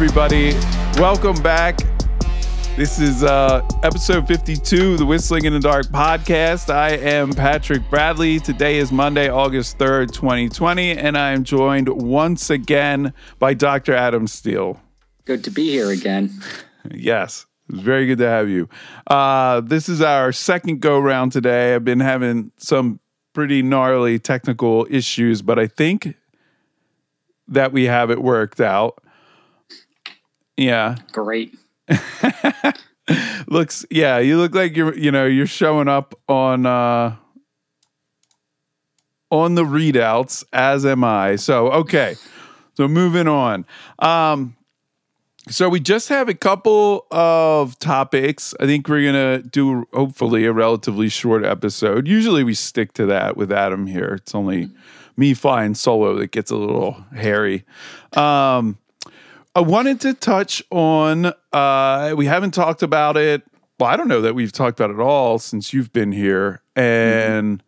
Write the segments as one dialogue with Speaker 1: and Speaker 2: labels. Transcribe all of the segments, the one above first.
Speaker 1: Everybody. Welcome back. This is uh, episode 52, the Whistling in the Dark podcast. I am Patrick Bradley. Today is Monday, August 3rd, 2020, and I am joined once again by Dr. Adam Steele.
Speaker 2: Good to be here again.
Speaker 1: Yes, it's very good to have you. Uh, this is our second go round today. I've been having some pretty gnarly technical issues, but I think that we have it worked out. Yeah.
Speaker 2: Great.
Speaker 1: Looks yeah, you look like you're you know, you're showing up on uh on the readouts as am I. So, okay. So moving on. Um so we just have a couple of topics. I think we're gonna do hopefully a relatively short episode. Usually we stick to that with Adam here. It's only me flying solo that gets a little hairy. Um, I wanted to touch on. Uh, we haven't talked about it. Well, I don't know that we've talked about it all since you've been here, and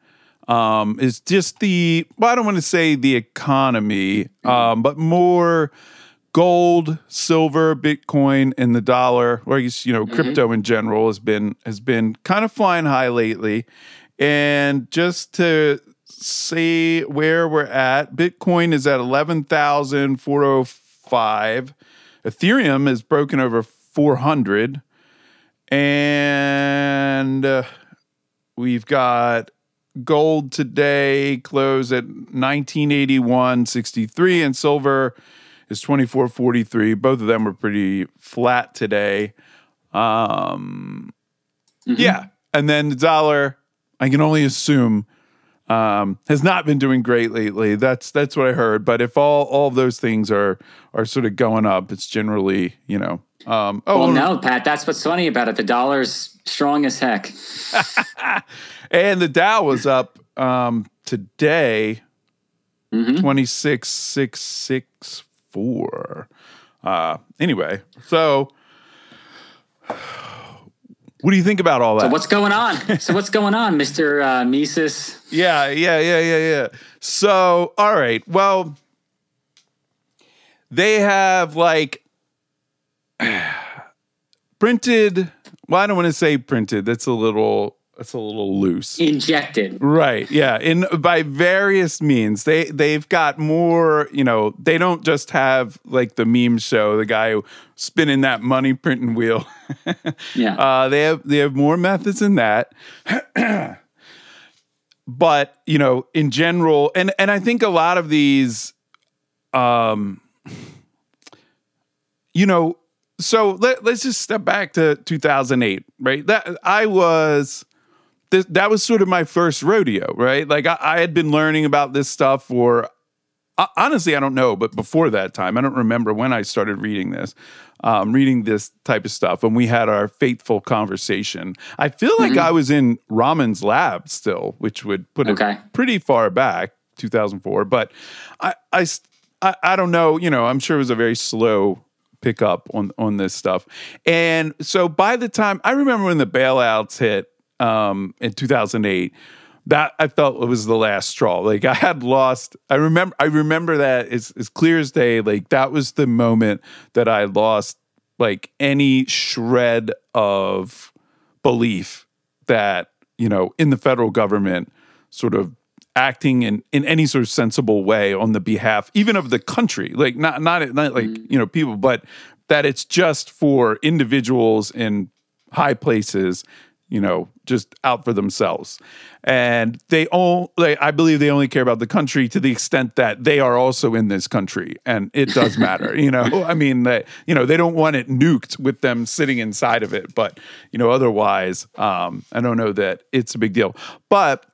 Speaker 1: um, it's just the. Well, I don't want to say the economy, um, but more gold, silver, Bitcoin, and the dollar, or I guess you know crypto in general has been has been kind of flying high lately. And just to see where we're at, Bitcoin is at eleven thousand four hundred five. Ethereum is broken over four hundred, and uh, we've got gold today close at 1981.63 and silver is 24.43 both of them were pretty flat today. Um yeah. And then the dollar i can only assume um has not been doing great lately that's that's what i heard but if all all of those things are are sort of going up it's generally you know um oh
Speaker 2: Well, no, Pat, that's what's funny about it. The dollar's strong as heck.
Speaker 1: and the Dow was up um, today, twenty six six six four. Uh, anyway, so what do you think about all that?
Speaker 2: So what's going on? so what's going on, Mister uh, Mises?
Speaker 1: yeah, yeah, yeah, yeah, yeah. So, all right, well, they have like printed. Well, I don't want to say printed. That's a little. That's a little loose.
Speaker 2: Injected.
Speaker 1: Right. Yeah. In by various means, they they've got more. You know, they don't just have like the meme show, the guy spinning that money printing wheel.
Speaker 2: Yeah.
Speaker 1: Uh, they have they have more methods than that. but you know, in general, and and I think a lot of these, um, you know, so let, let's just step back to 2008, right? That I was this, that was sort of my first rodeo, right? Like I, I had been learning about this stuff for uh, honestly, I don't know, but before that time, I don't remember when I started reading this, um, reading this type of stuff. When we had our fateful conversation, I feel like I was in Ramon's lab still, which would put
Speaker 2: Okay.
Speaker 1: it pretty far back, 2004. But I, I, I don't know. You know, I'm sure it was a very slow pickup on on this stuff. And so by the time I remember when the bailouts hit um, in 2008, that I felt it was the last straw. Like I had lost. I remember. I remember that as as clear as day. Like that was the moment that I lost like any shred of belief that you know in the federal government sort of acting in, in any sort of sensible way on the behalf even of the country like not not, not like you know people but that it's just for individuals in high places you know just out for themselves and they all like i believe they only care about the country to the extent that they are also in this country and it does matter you know i mean that you know they don't want it nuked with them sitting inside of it but you know otherwise um i don't know that it's a big deal but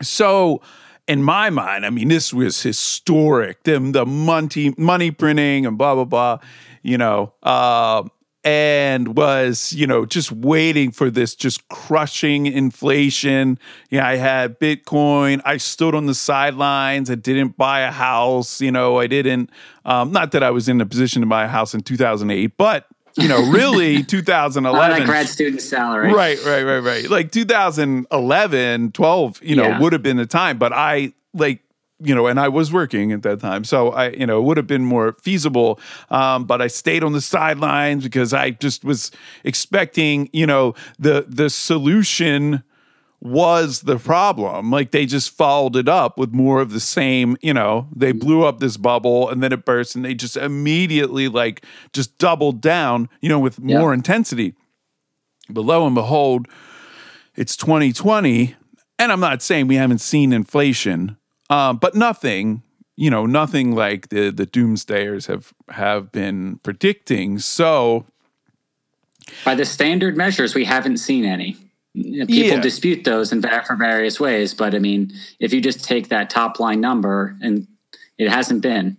Speaker 1: so in my mind, I mean, this was historic. Them the money money printing and blah blah blah, you know, um, and was you know just waiting for this just crushing inflation. Yeah, I had Bitcoin. I stood on the sidelines. I didn't buy a house. You know, I didn't. Um, not that I was in a position to buy a house in 2008, but you know, really 2011.
Speaker 2: grad student salary.
Speaker 1: Right, right, right, right. Like 2011, 12, you know,
Speaker 2: Yeah.
Speaker 1: would have been the time. But I like you know, and I was working at that time, so I, you know, it would have been more feasible. Um, but I stayed on the sidelines because I just was expecting, you know, the the solution was the problem. Like they just followed it up with more of the same, you know, they blew up this bubble and then it burst and they just immediately like just doubled down, you know, with more intensity. But lo and behold, it's 2020. And I'm not saying we haven't seen inflation, um, but nothing, you know, nothing like the the doomsdayers have have been predicting. So
Speaker 2: by the standard measures, we haven't seen any. People
Speaker 1: Yeah.
Speaker 2: dispute those in for various ways, but I mean, if you just take that top line number, and it hasn't been.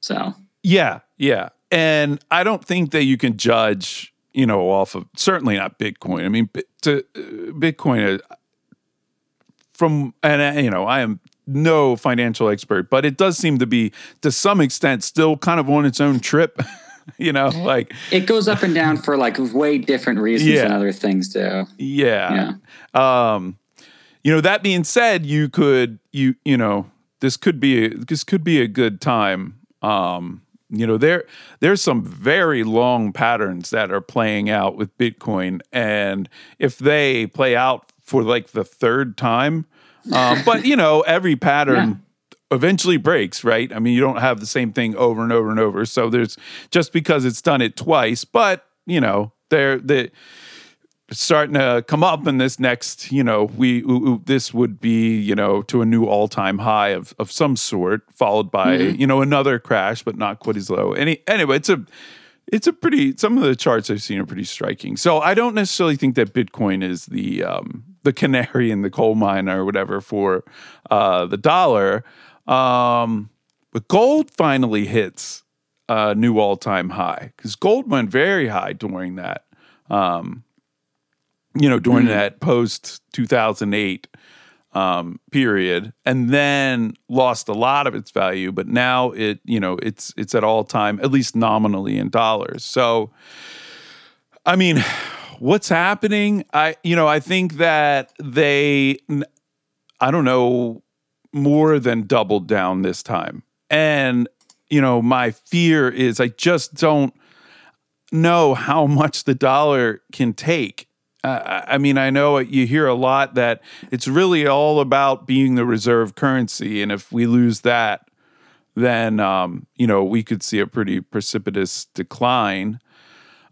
Speaker 2: So
Speaker 1: Yeah, yeah. And I don't think that you can judge, you know, off of certainly not Bitcoin. I mean, to uh, Bitcoin uh, from and uh, you know, I am no financial expert, but it does seem to be to some extent still kind of on its own trip. you know, like
Speaker 2: it goes up and down for like way different reasons than other things do.
Speaker 1: Yeah. Um, you know, that being said, you could you you know, this could be this could be a good time. Um, you know, there there's some very long patterns that are playing out with Bitcoin, and if they play out for like the third time, um, but you know, every pattern eventually breaks, right? I mean, you don't have the same thing over and over and over. So there's just because it's done it twice, but you know, there the starting to come up in this next, you know, we ooh, ooh, this would be, you know, to a new all-time high of of some sort, followed by, you know, another crash, but not quite as low. Any anyway, it's a it's a pretty some of the charts I've seen are pretty striking. So I don't necessarily think that Bitcoin is the um the canary in the coal mine or whatever for uh the dollar. Um but gold finally hits a new all-time high because gold went very high during that um, you know, during that post 2008 um, period, and then lost a lot of its value. But now it, you know, it's it's at all time, at least nominally in dollars. So, I mean, what's happening? I, you know, I think that they, I don't know, more than doubled down this time, and you know, my fear is I just don't know how much the dollar can take. Uh, I mean, I know you hear a lot that it's really all about being the reserve currency, and if we lose that, then um, you know we could see a pretty precipitous decline.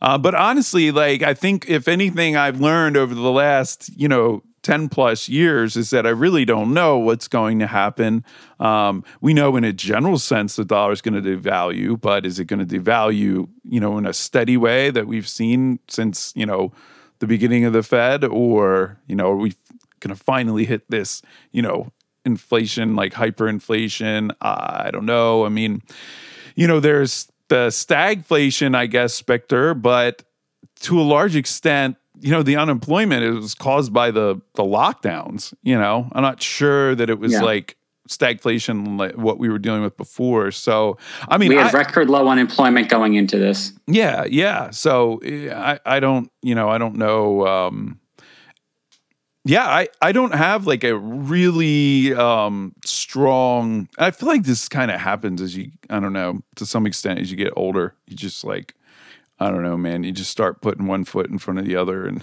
Speaker 1: Uh, but honestly, like I think if anything I've learned over the last you know ten plus years is that I really don't know what's going to happen. Um, we know in a general sense the dollar is going to devalue, but is it going to devalue you know in a steady way that we've seen since you know the beginning of the Fed, or you know are we going to finally hit this you know inflation like hyperinflation? I don't know. I mean you know, there's the stagflation, I guess, specter, but to a large extent, you know, the unemployment is caused by the the lockdowns. You know, I'm not sure that it was
Speaker 2: Yeah.
Speaker 1: like stagflation like what we were dealing with before. So, I mean,
Speaker 2: We
Speaker 1: I-
Speaker 2: had record low unemployment going into this.
Speaker 1: yeah, yeah. So eh, I, I don't, you know, I don't know. Um, yeah, I, I don't have like a really um, strong. I feel like this kind of happens as you, I don't know, to some extent as you get older. You just like, I don't know, man. You just start putting one foot in front of the other and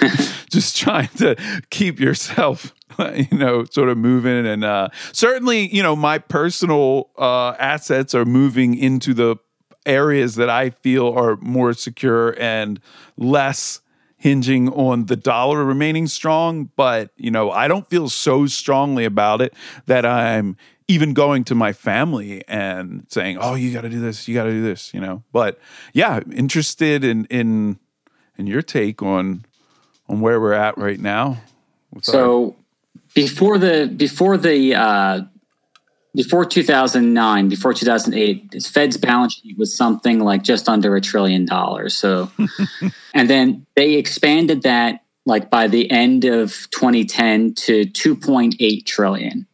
Speaker 1: just trying to keep yourself, you know, sort of moving. And uh, certainly, you know, my personal uh, assets are moving into the areas that I feel are more secure and less hinging on the dollar remaining strong. But, you know, I don't feel so strongly about it that I'm even going to my family and saying, "Oh, you got to do this, you got to do this," you know. But yeah, interested in in in your take on on where we're at right now. with our-
Speaker 2: So before the before the uh, before 2009, before 2008, this Fed's balance sheet was something like just under a trillion dollars. So, and then they expanded that like by the end of 2010 to 2.8 trillion.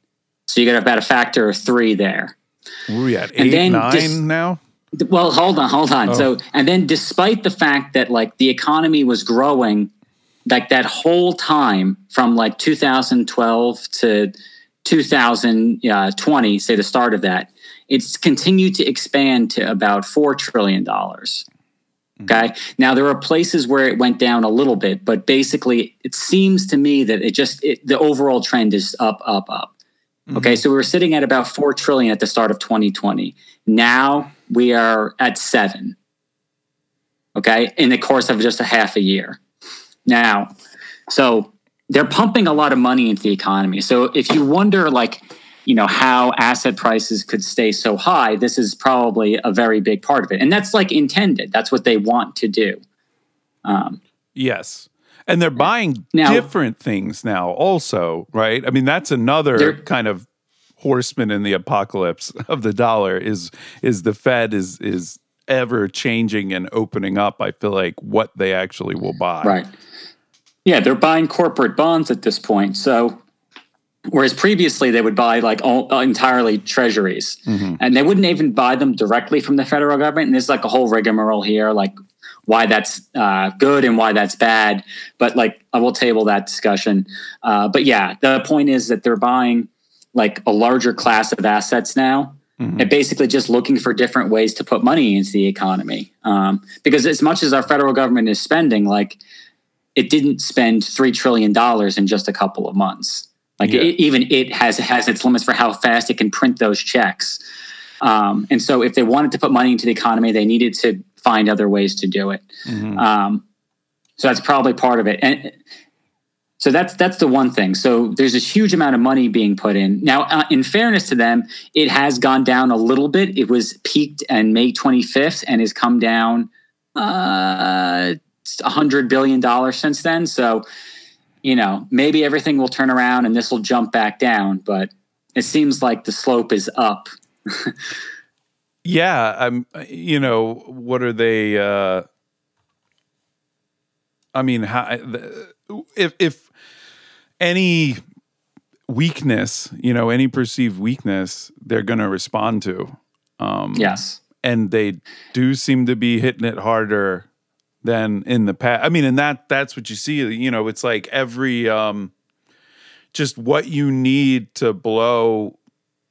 Speaker 2: So you got about a factor of three there.
Speaker 1: we at
Speaker 2: and
Speaker 1: eight,
Speaker 2: then
Speaker 1: nine
Speaker 2: dis-
Speaker 1: now?
Speaker 2: Well, hold on, hold on. So, oh. and then despite the fact that like the economy was growing, like that whole time from like 2012 to 2020, uh, say the start of that, it's continued to expand to about $4 trillion. Hmm. Okay. Now there are places where it went down a little bit, but basically it seems to me that it just, it, the overall trend is up, up, up. Hmm. Okay. So we were sitting at about 4 trillion at the start of 2020. Now we are at seven. Okay. In the course of just a half a year. Now, so they're pumping a lot of money into the economy. So if you wonder, like, you know, how asset prices could stay so high, this is probably a very big part of it. And that's like intended. That's what they want to do. Um,
Speaker 1: yes. And they're buying
Speaker 2: Now-
Speaker 1: different things now, also, right? I mean, that's another kind of horseman in the apocalypse of the dollar is is the Fed is is ever changing and opening up. I feel like what they actually will buy.
Speaker 2: Right. Yeah, they're buying corporate bonds at this point. So, whereas previously they would buy like all, entirely treasuries, and they wouldn't even buy them directly from the federal government. And there's like a whole rigmarole here, like why that's uh, good and why that's bad. But like, I will table that discussion. Uh, but yeah, the point is that they're buying like a larger class of assets now and basically just looking for different ways to put money into the economy. Um, because as much as our federal government is spending, like it didn't spend three trillion dollars in just a couple of months. Like
Speaker 1: Yeah.
Speaker 2: it, even it has has its limits for how fast it can print those checks. Um, and so, if they wanted to put money into the economy, they needed to find other ways to do it.
Speaker 1: Mhm.
Speaker 2: Um, so that's probably part of it. And so that's that's the one thing. So there's this huge amount of money being put in. Now, uh, in fairness to them, it has gone down a little bit. It was peaked on May 25th and has come down uh, hundred billion dollars since then. So you know maybe everything will turn around and this will jump back down. But it seems like the slope is up.
Speaker 1: Yeah, I'm. You know, what are they? uh I mean, how, if if any weakness, you know, any perceived weakness, they're going to respond to, um,
Speaker 2: Yes.
Speaker 1: and they do seem to be hitting it harder than in the past. I mean, and that that's what you see. You know, it's like every um, just what you need to blow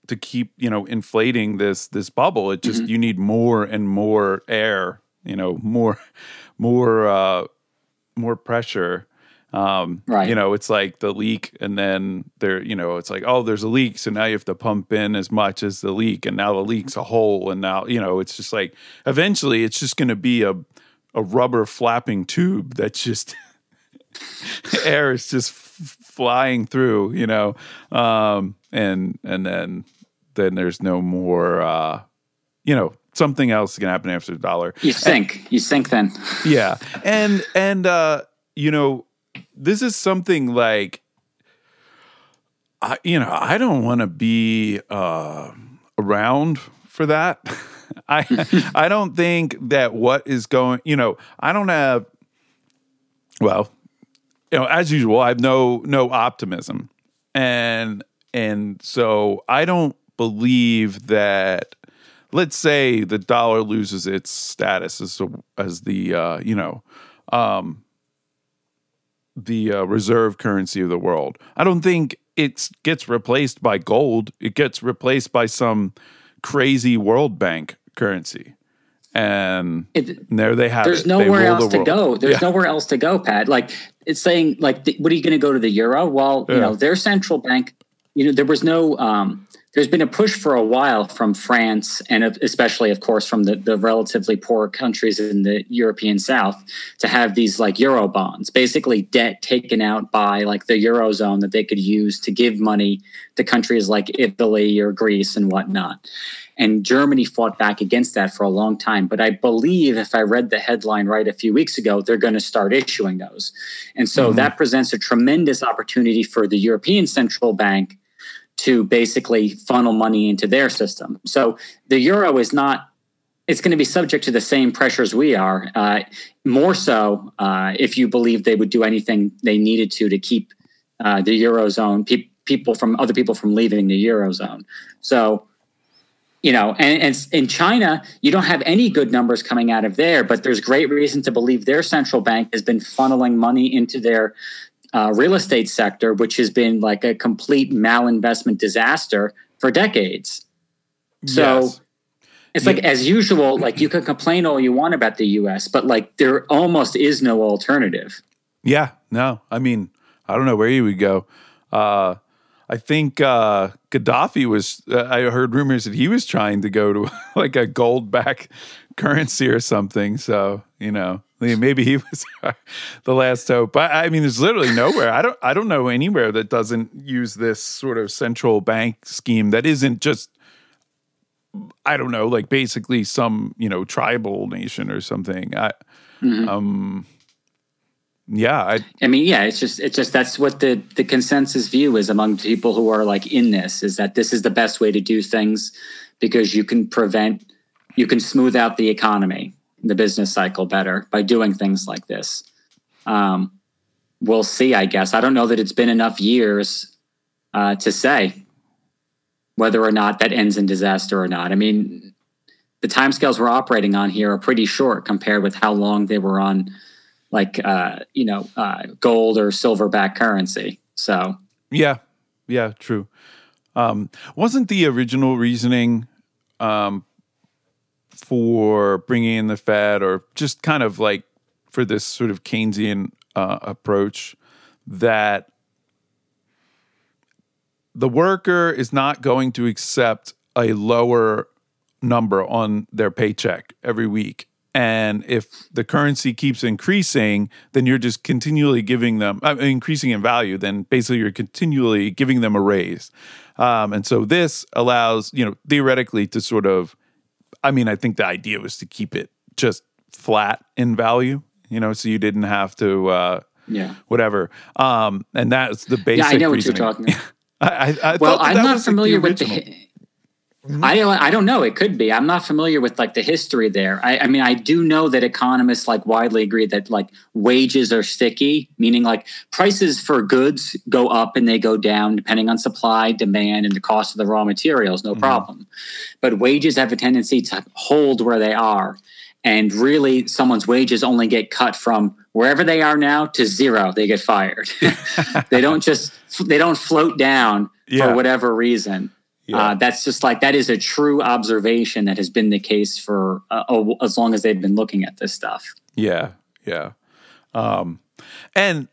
Speaker 1: to keep you know inflating this this bubble. It just you need more and more air. You know, more more uh, more pressure. Um,
Speaker 2: Right.
Speaker 1: You know, it's like the leak, and then there, you know, it's like, oh, there's a leak, so now you have to pump in as much as the leak, and now the leak's a hole, and now you know, it's just like eventually, it's just going to be a a rubber flapping tube that's just air is just f- flying through, you know, um, and and then then there's no more, uh, you know, something else can happen after the dollar.
Speaker 2: You sink. You sink then.
Speaker 1: Yeah, and and uh, you know, this is something like, I you know, I don't want to be uh, around for that. I I don't think that what is going, you know, I don't have. Well, you know, as usual, I have no no optimism, and and so I don't believe that. Let's say the dollar loses its status as the, as the uh, you know um, the uh, reserve currency of the world. I don't think it gets replaced by gold. It gets replaced by some crazy World Bank currency, and
Speaker 2: It,
Speaker 1: there they have
Speaker 2: there's
Speaker 1: it.
Speaker 2: Nowhere
Speaker 1: rule the
Speaker 2: else to go. There's
Speaker 1: Yeah.
Speaker 2: nowhere else to go, Pat. Like it's saying, like, th- what are you going to go to the euro? Well, you know, their central bank. You know, there was no. Um, there's been a push for a while from France and especially, of course, from the, the relatively poor countries in the European South to have these like euro bonds, basically debt taken out by like the eurozone that they could use to give money to countries like Italy or Greece and whatnot. And Germany fought back against that for a long time. But I believe, if I read the headline right a few weeks ago, they're going to start issuing those. And so that presents a tremendous opportunity for the European Central Bank to basically funnel money into their system. So the euro is not. It's going to be subject to the same pressures we are. Uh, more so, uh, if you believe they would do anything they needed to to keep uh, the eurozone pe- people from other people from leaving the eurozone. So you know, and, and in China, you don't have any good numbers coming out of there, but there's great reason to believe their central bank has been funneling money into their uh, real estate sector, which has been like a complete malinvestment disaster for decades. So
Speaker 1: Yes.
Speaker 2: it's like as usual, like you can complain all you want about the US, but like there almost is no alternative.
Speaker 1: Yeah, no. I mean, I don't know where you would go. Uh, I think uh, Gaddafi was. Uh, I heard rumors that he was trying to go to like a gold back currency or something. So you know, maybe he was the last hope. But I mean, there's literally nowhere. I don't. I don't know anywhere that doesn't use this sort of central bank scheme that isn't just. I don't know, like basically some you know tribal nation or something. I, um, yeah, I,
Speaker 2: I mean, yeah, it's just it's just that's what the the consensus view is among people who are like in this is that this is the best way to do things because you can prevent you can smooth out the economy, the business cycle better by doing things like this. Um, we'll see, I guess. I don't know that it's been enough years uh, to say whether or not that ends in disaster or not. I mean, the timescales we're operating on here are pretty short compared with how long they were on like uh, you know uh, gold or silverback currency. So
Speaker 1: Yeah, yeah, true. Um, wasn't the original reasoning um, for bringing in the Fed, or just kind of like for this sort of Keynesian uh, approach, that the worker is not going to accept a lower number on their paycheck every week. And if the currency keeps increasing, then you're just continually giving them, uh, increasing in value, then basically you're continually giving them a raise. Um, and so this allows, you know, theoretically to sort of, I mean, I think the idea was to keep it just flat in value, you know, so you didn't have to, uh,
Speaker 2: yeah,
Speaker 1: whatever. Um, and that's the basic
Speaker 2: yeah, I know what
Speaker 1: reasoning.
Speaker 2: you're talking about.
Speaker 1: I, I, I
Speaker 2: well, I'm not familiar with the. Hi- I don't. I don't know. It could be. I'm not familiar with like the history there. I, I mean, I do know that economists like widely agree that like wages are sticky, meaning like prices for goods go up and they go down depending on supply, demand, and the cost of the raw materials. No mm-hmm. problem. But wages have a tendency to hold where they are, and really, someone's wages only get cut from wherever they are now to zero. They get fired. they don't just. They don't float down
Speaker 1: Yeah.
Speaker 2: for whatever reason.
Speaker 1: Yeah.
Speaker 2: Uh, that's just like that is a true observation that has been the case for uh, oh, as long as they've been looking at this stuff.
Speaker 1: Yeah, yeah. Um, and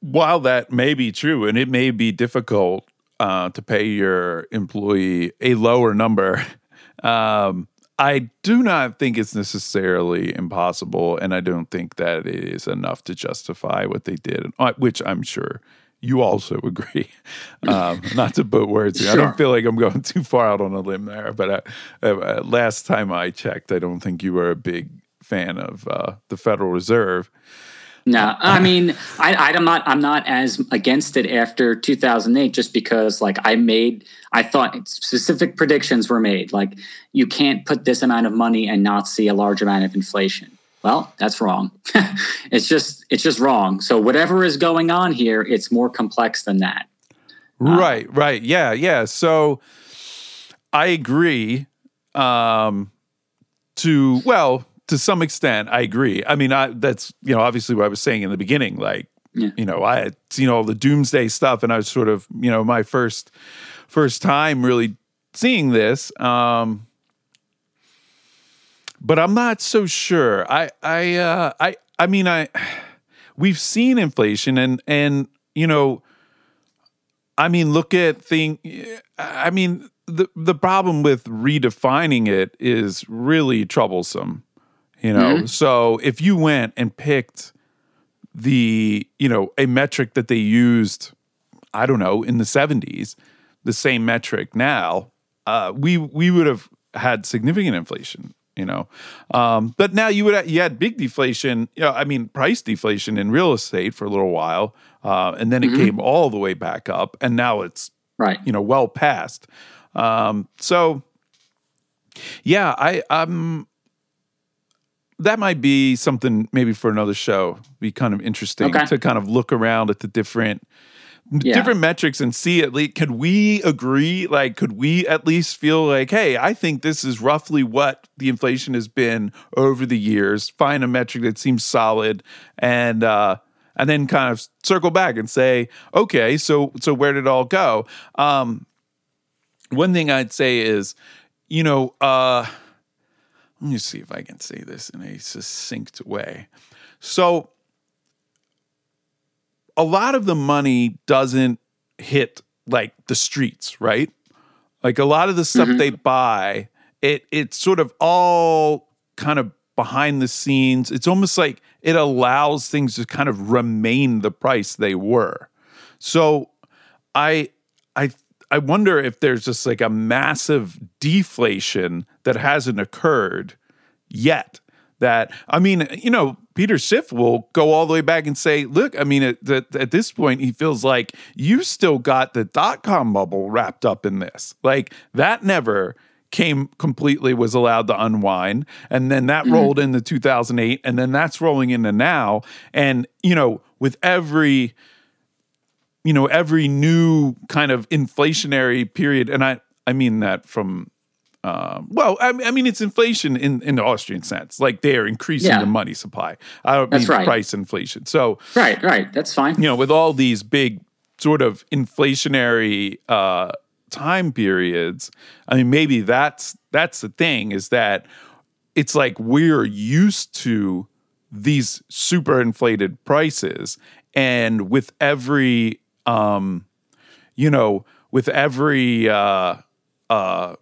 Speaker 1: while that may be true, and it may be difficult uh, to pay your employee a lower number, um, I do not think it's necessarily impossible, and I don't think that it is enough to justify what they did, uh, which I'm sure you also agree. Um, not to put words in. I don't feel like I'm going too far out on a limb there, but uh, uh, last time I checked, I don't think you were a big fan of uh, the Federal Reserve.
Speaker 2: No, I mean, I, I'm not. I'm not as against it after 2008, just because like I made, I thought specific predictions were made. Like you can't put this amount of money and not see a large amount of inflation. Well, that's wrong. it's just, it's just wrong. So whatever is going on here, it's more complex than that.
Speaker 1: Right, right. Yeah, yeah. So I agree um to well, to some extent I agree. I mean, I that's you know, obviously what I was saying in the beginning like
Speaker 2: Yeah.
Speaker 1: you know, I had seen all the doomsday stuff and I was sort of, you know, my first first time really seeing this um but I'm not so sure. I I uh I I mean I we've seen inflation and and you know I mean, look at thing. I mean, the the problem with redefining it is really troublesome. You know, so if you went and picked the you know a metric that they used, I don't know, in the seventies, the same metric now, uh, we we would have had significant inflation. You know, um, but now you would you had big deflation. You know, I mean, price deflation in real estate for a little while, uh, and then it came all the way back up, and now it's
Speaker 2: Right.
Speaker 1: you know well past. Um, so yeah, I um that might be something maybe for another show. Be kind of interesting
Speaker 2: Okay.
Speaker 1: to kind of look around at the different
Speaker 2: Yeah.
Speaker 1: different metrics and see at least could we agree like could we at least feel like hey i think this is roughly what the inflation has been over the years find a metric that seems solid and uh and then kind of circle back and say, okay, so so where did it all go? Um, one thing I'd say is, you know, uh, let me see if I can say this in a succinct way. So, a lot of the money doesn't hit like the streets, right? Like a lot of the stuff mm-hmm. they buy, it it's sort of all kind of behind the scenes. It's almost like it allows things to kind of remain the price they were. So I I I wonder if there's just like a massive deflation that hasn't occurred yet. That I mean, you know, Peter Schiff will go all the way back and say, "Look, I mean, at, at, at this point, he feels like you still got the dot com bubble wrapped up in this. Like that never." came completely was allowed to unwind and then that mm-hmm. rolled into 2008 and then that's rolling into now and you know with every you know every new kind of inflationary period and i i mean that from um, well I, I mean it's inflation in in the austrian sense like they are increasing
Speaker 2: Yeah.
Speaker 1: the money supply i don't
Speaker 2: That's
Speaker 1: mean
Speaker 2: right.
Speaker 1: price inflation so
Speaker 2: Right, right. That's fine.
Speaker 1: you know with all these big sort of inflationary uh time periods i mean maybe that's that's the thing is that it's like we're used to these super inflated prices and with every um you know with every uh uh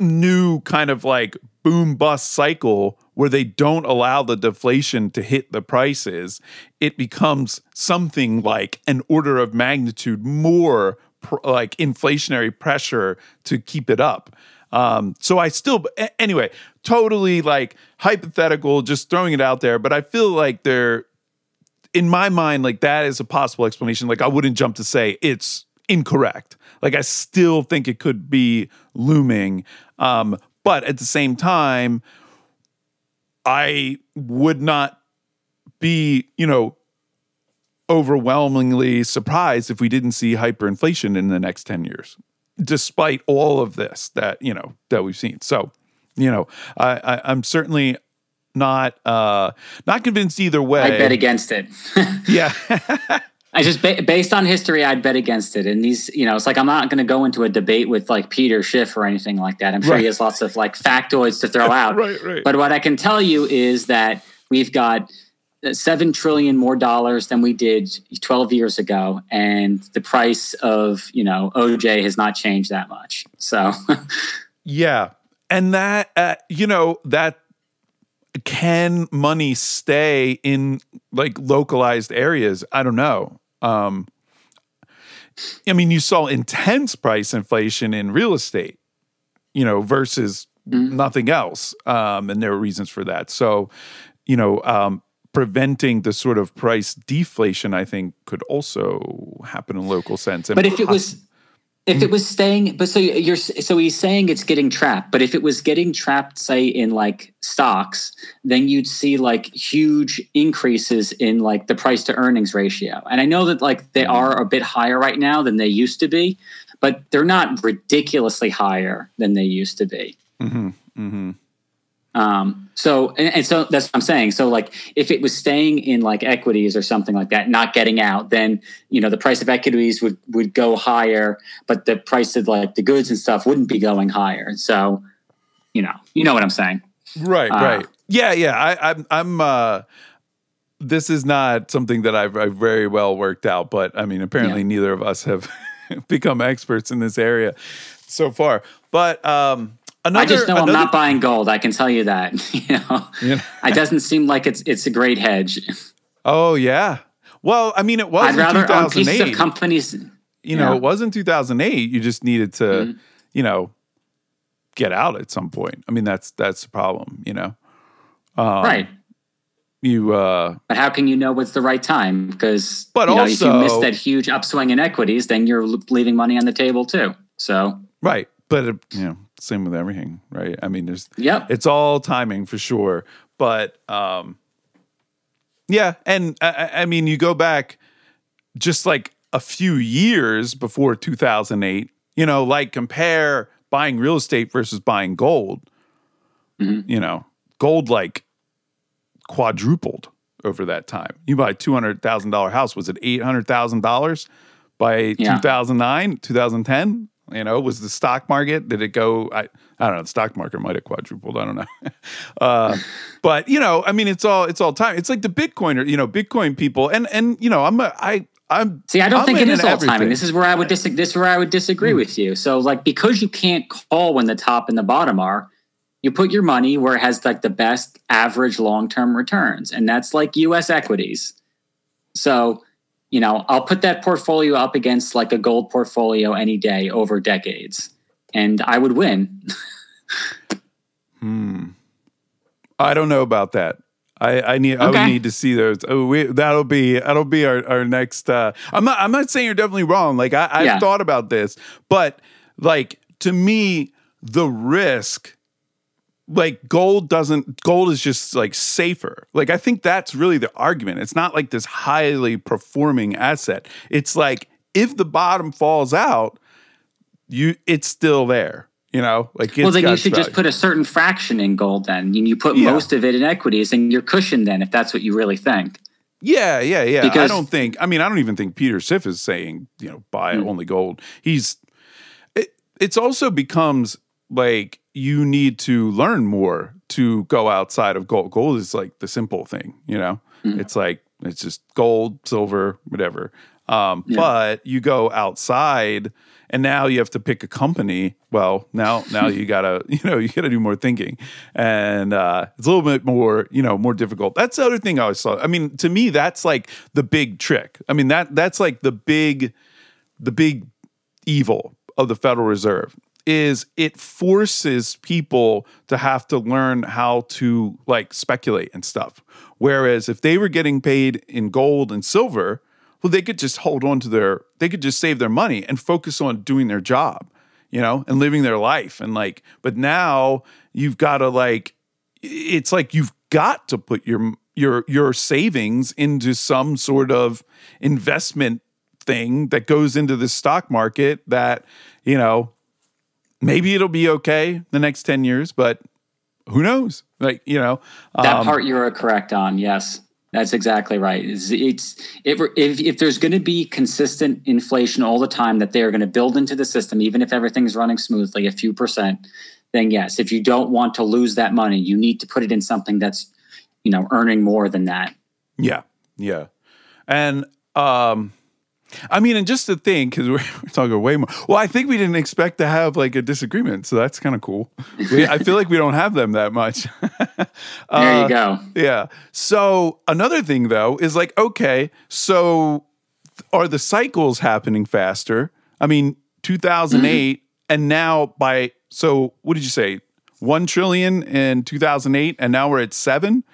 Speaker 1: new kind of like boom bust cycle where they don't allow the deflation to hit the prices it becomes something like an order of magnitude more pr- like inflationary pressure to keep it up um, so I still, anyway, totally like hypothetical, just throwing it out there. But I feel like there, in my mind, like that is a possible explanation. Like I wouldn't jump to say it's incorrect. Like I still think it could be looming. Um, but at the same time, I would not be, you know, overwhelmingly surprised if we didn't see hyperinflation in the next 10 years, despite all of this that, you know, that we've seen. So, you know, I, I I'm certainly not uh not convinced either way.
Speaker 2: I bet against it.
Speaker 1: yeah.
Speaker 2: I just ba- based on history, I'd bet against it. And these, you know, it's like I'm not going to go into a debate with like Peter Schiff or anything like that. I'm sure
Speaker 1: Right.
Speaker 2: he has lots of like factoids to throw out.
Speaker 1: Right, right.
Speaker 2: But what I can tell you is that we've got uh, seven trillion more dollars than we did 12 years ago, and the price of you know OJ has not changed that much. So
Speaker 1: Yeah. And that, uh, you know, that can money stay in like localized areas? I don't know. Um, I mean, you saw intense price inflation in real estate, you know, versus nothing else. Um, and there are reasons for that. So, you know, um, preventing the sort of price deflation, I think, could also happen in local sense. And
Speaker 2: But if it was, if it mm-hmm. was staying, but so you're, so he's saying it's getting trapped. But if it was getting trapped, say in like stocks, then you'd see like huge increases in like the price to earnings ratio. And I know that like they mm-hmm. are a bit higher right now than they used to be, but they're not ridiculously higher than they used to be. Mm-hmm. Um, so and, and so that's what I'm saying. So like if it was staying in like equities or something like that, not getting out, then you know the price of equities would would go higher, but the price of like the goods and stuff wouldn't be going higher. So you know, you know what I'm saying.
Speaker 1: Right,
Speaker 2: Uh,
Speaker 1: right. Yeah, yeah. I, I'm, I'm. uh This is not something that I've, I've very well worked out, but I mean, apparently
Speaker 2: Yeah.
Speaker 1: neither of us have become experts in this area so far. But um another,
Speaker 2: I just know I'm not buying gold. I can tell you that. You know,
Speaker 1: Yeah.
Speaker 2: it doesn't seem like it's it's a great hedge.
Speaker 1: Oh yeah. Well, I mean, it was
Speaker 2: I'd
Speaker 1: in
Speaker 2: rather own pieces of companies.
Speaker 1: you know,
Speaker 2: yeah.
Speaker 1: it was in 2008. You just needed to,
Speaker 2: Mhm.
Speaker 1: you know, get out at some point. I mean, that's that's the problem. You know, um,
Speaker 2: right.
Speaker 1: You. uh
Speaker 2: But how can you know what's the right time? Because
Speaker 1: But
Speaker 2: you know, if you miss that huge upswing in equities, then you're leaving money on the table too. So,
Speaker 1: Right. But, uh, you know, same with everything, right? I mean, there's,
Speaker 2: yeah,
Speaker 1: it's all timing for sure. But, um, yeah. And I- I, mean, you go back just like a few years before 2008, you know, like compare buying real estate versus buying gold,
Speaker 2: Mhm.
Speaker 1: you know, gold like quadrupled. over that time. You buy a two hundred thousand dollar house. Was it eight hundred thousand dollars by
Speaker 2: Yeah.
Speaker 1: two thousand nine, two thousand ten? You know, was the stock market? Did it go? I I don't know. The stock market might have quadrupled. I don't know. uh, but you know, I mean, it's all it's all time. It's like the Bitcoiner. You know, Bitcoin people, and and you know, I'm a, I I'm
Speaker 2: See, I don't
Speaker 1: I'm
Speaker 2: think it is all
Speaker 1: everything.
Speaker 2: timing. This is where I would dis- this is where I would disagree with you. So, like, because you can't call when the top and the bottom are, you put your money where it has like the best average long term returns, and that's like U.S. equities. So, you know, I'll put that portfolio up against like a gold portfolio any day over decades, and I would win. hmm.
Speaker 1: I don't know about that. I, I need I would need to see those. Oh, we, that'll be that'll be our, our next. Uh, I'm not I'm not saying you're definitely wrong. Like I, I've
Speaker 2: Yeah.
Speaker 1: thought about this, but like to me, the risk, like gold doesn't gold is just like safer. Like I think that's really the argument. It's not like this highly performing asset. It's like if the bottom falls out, you it's still there. You know, like
Speaker 2: well, then you should just put a certain fraction in gold. Then you, you put
Speaker 1: Yeah.
Speaker 2: most of it in equities, and you're cushioned. Then, if that's what you really think.
Speaker 1: Yeah, yeah, yeah.
Speaker 2: because, I
Speaker 1: don't think. I mean, I don't even think Peter Schiff is saying you know buy
Speaker 2: Hmm.
Speaker 1: only gold. He's. It, it's also becomes like you need to learn more to go outside of gold. Gold is like the simple thing, you know.
Speaker 2: Hmm.
Speaker 1: It's like it's just gold, silver, whatever. Um, But you go outside, and now you have to pick a company. Well, now now you gotta you know you gotta do more thinking, and uh, it's a little bit more you know more difficult. That's the other thing I always saw. I mean, to me, that's like the big trick. I mean that that's like the big the big evil of the Federal Reserve is it forces people to have to learn how to like speculate and stuff. Whereas if they were getting paid in gold and silver, well, they could just hold on to their, they could just save their money and focus on doing their job, you know, and living their life. And like, but now you've got to like, it's like you've got to put your your your savings into some sort of investment thing that goes into the stock market that you know maybe it'll be okay the next 10 years but who knows like you know
Speaker 2: That
Speaker 1: um,
Speaker 2: part you're correct on. Yes, that's exactly right. It's, it's if, if if there's going to be consistent inflation all the time that they are going to build into the system, even if everything's running smoothly, a few percent, then yes, if you don't want to lose that money, you need to put it in something that's you know earning more than that.
Speaker 1: Yeah, yeah, and um, I mean, and just to think because we're, we're talking way more. Well, I think we didn't expect to have like a disagreement, so that's kind of cool. We, I feel like we don't have them that much.
Speaker 2: There
Speaker 1: Uh,
Speaker 2: you go.
Speaker 1: Yeah. So another thing though is like, okay, so are the cycles happening faster? I mean, 2008
Speaker 2: Mm-hmm.
Speaker 1: and now by so what did you say? 1 trillion in 2008 and now we're at 7?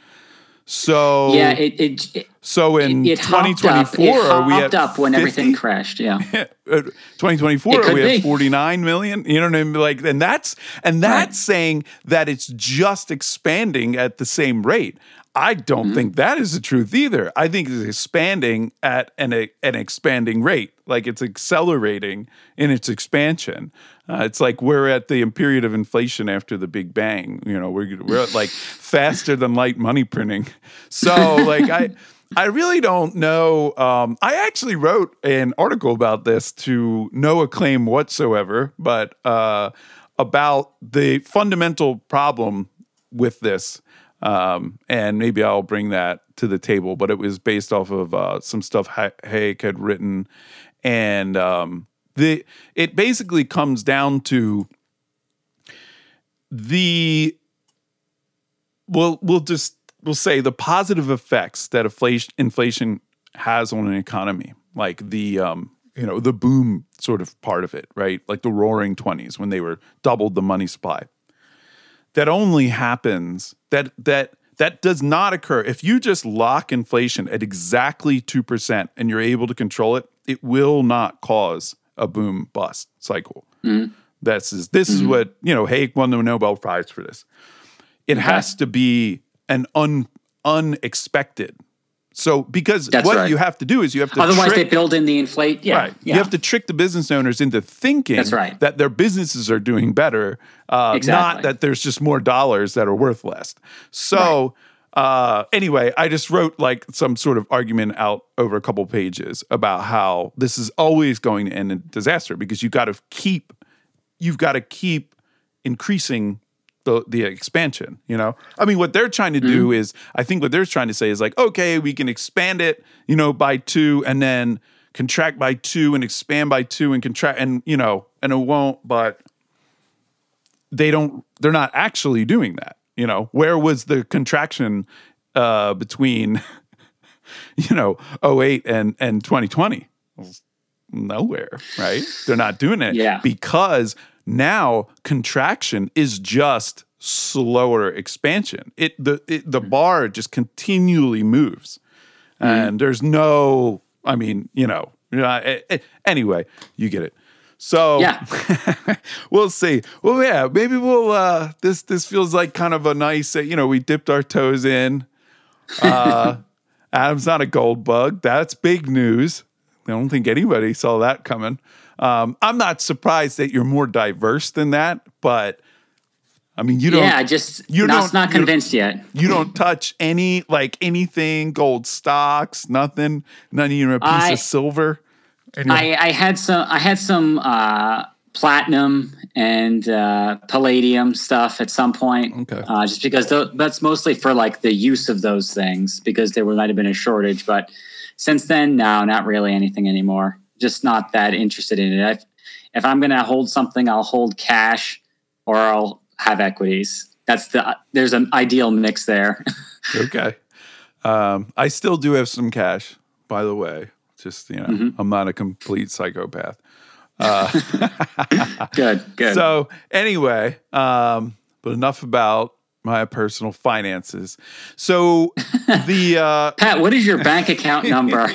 Speaker 1: So
Speaker 2: Yeah, it it it,
Speaker 1: so in
Speaker 2: it up.
Speaker 1: 2024
Speaker 2: It
Speaker 1: are we
Speaker 2: hopped
Speaker 1: at
Speaker 2: up when
Speaker 1: 50?
Speaker 2: everything crashed. Yeah.
Speaker 1: Uh, 2024 are we
Speaker 2: be.
Speaker 1: at 49 million you know what i mean like and that's and that's saying that it's just expanding at the same rate i don't
Speaker 2: Mm-hmm.
Speaker 1: think that is the truth either i think it's expanding at an, an expanding rate like it's accelerating in its expansion uh, it's like we're at the period of inflation after the big bang you know we're, we're at like faster than light money printing so like i I really don't know. Um, I actually wrote an article about this to no acclaim whatsoever, but uh, about the fundamental problem with this. Um, and maybe I'll bring that to the table, but it was based off of uh, some stuff Ha- Hayek had written. And um, the it basically comes down to the we'll we'll just we'll say the positive effects that inflation inflation has on an economy, like the um, you know the boom sort of part of it, right? Like the Roaring Twenties when they were doubled the money supply. That only happens that that that does not occur if you just lock inflation at exactly two percent and you're able to control it. It will not cause a boom bust cycle. That's is this is what you know. Hayek won the Nobel Prize for this. It has to be an un unexpected. So because
Speaker 2: That's
Speaker 1: what
Speaker 2: right.
Speaker 1: you have to do is you have to
Speaker 2: Otherwise,
Speaker 1: trick,
Speaker 2: they build in the inflate. Yeah,
Speaker 1: right.
Speaker 2: yeah.
Speaker 1: You have to trick the business owners into thinking
Speaker 2: That's right.
Speaker 1: that their businesses are doing better, uh, not that there's just more dollars that are worth less. So Uh, anyway, I just wrote like some sort of argument out over a couple pages about how this is always going to end in disaster because you've got to keep, you've got to keep increasing the the expansion. You know, I mean, what they're trying to do is, I think what they're trying to say is like, okay, we can expand it, you know, by two, and then contract by two, and expand by two, and contract, and you know, and it won't, but they don't they're not actually doing that you know where was the contraction uh between you know 08 and and 2020 nowhere right? They're not doing it
Speaker 2: Yeah.
Speaker 1: because now contraction is just slower expansion. It the it, the bar just continually moves. And there's no i mean you know eh, eh, anyway you get it so
Speaker 2: Yeah.
Speaker 1: we'll see. Well, yeah, maybe we'll. uh This this feels like kind of a nice. Uh, you know, we dipped our toes in. Uh Adam's not a gold bug. That's big news. I don't think anybody saw that coming. Um, I'm not surprised that you're more diverse than that, but I mean, you don't.
Speaker 2: yeah, just
Speaker 1: you
Speaker 2: not,
Speaker 1: don't-
Speaker 2: not
Speaker 1: you-
Speaker 2: convinced yet.
Speaker 1: You don't touch any like anything gold stocks, nothing, not even a piece
Speaker 2: I-
Speaker 1: of silver.
Speaker 2: I, I had some I had some uh, platinum and uh, palladium stuff at some point.
Speaker 1: Okay.
Speaker 2: Uh, just because tho- that's mostly for like the use of those things because there might have been a shortage. But since then, no, not really anything anymore. Just not that interested in it. If, if I'm going to hold something, I'll hold cash or I'll have equities. That's the there's an ideal mix there.
Speaker 1: Okay. Um, I still do have some cash, by the way. Just, you know,
Speaker 2: Mm-hmm.
Speaker 1: I'm not a complete psychopath.
Speaker 2: Uh, good, good.
Speaker 1: So, anyway, um, but enough about my personal finances. So, the uh,
Speaker 2: Pat, what is your bank account number?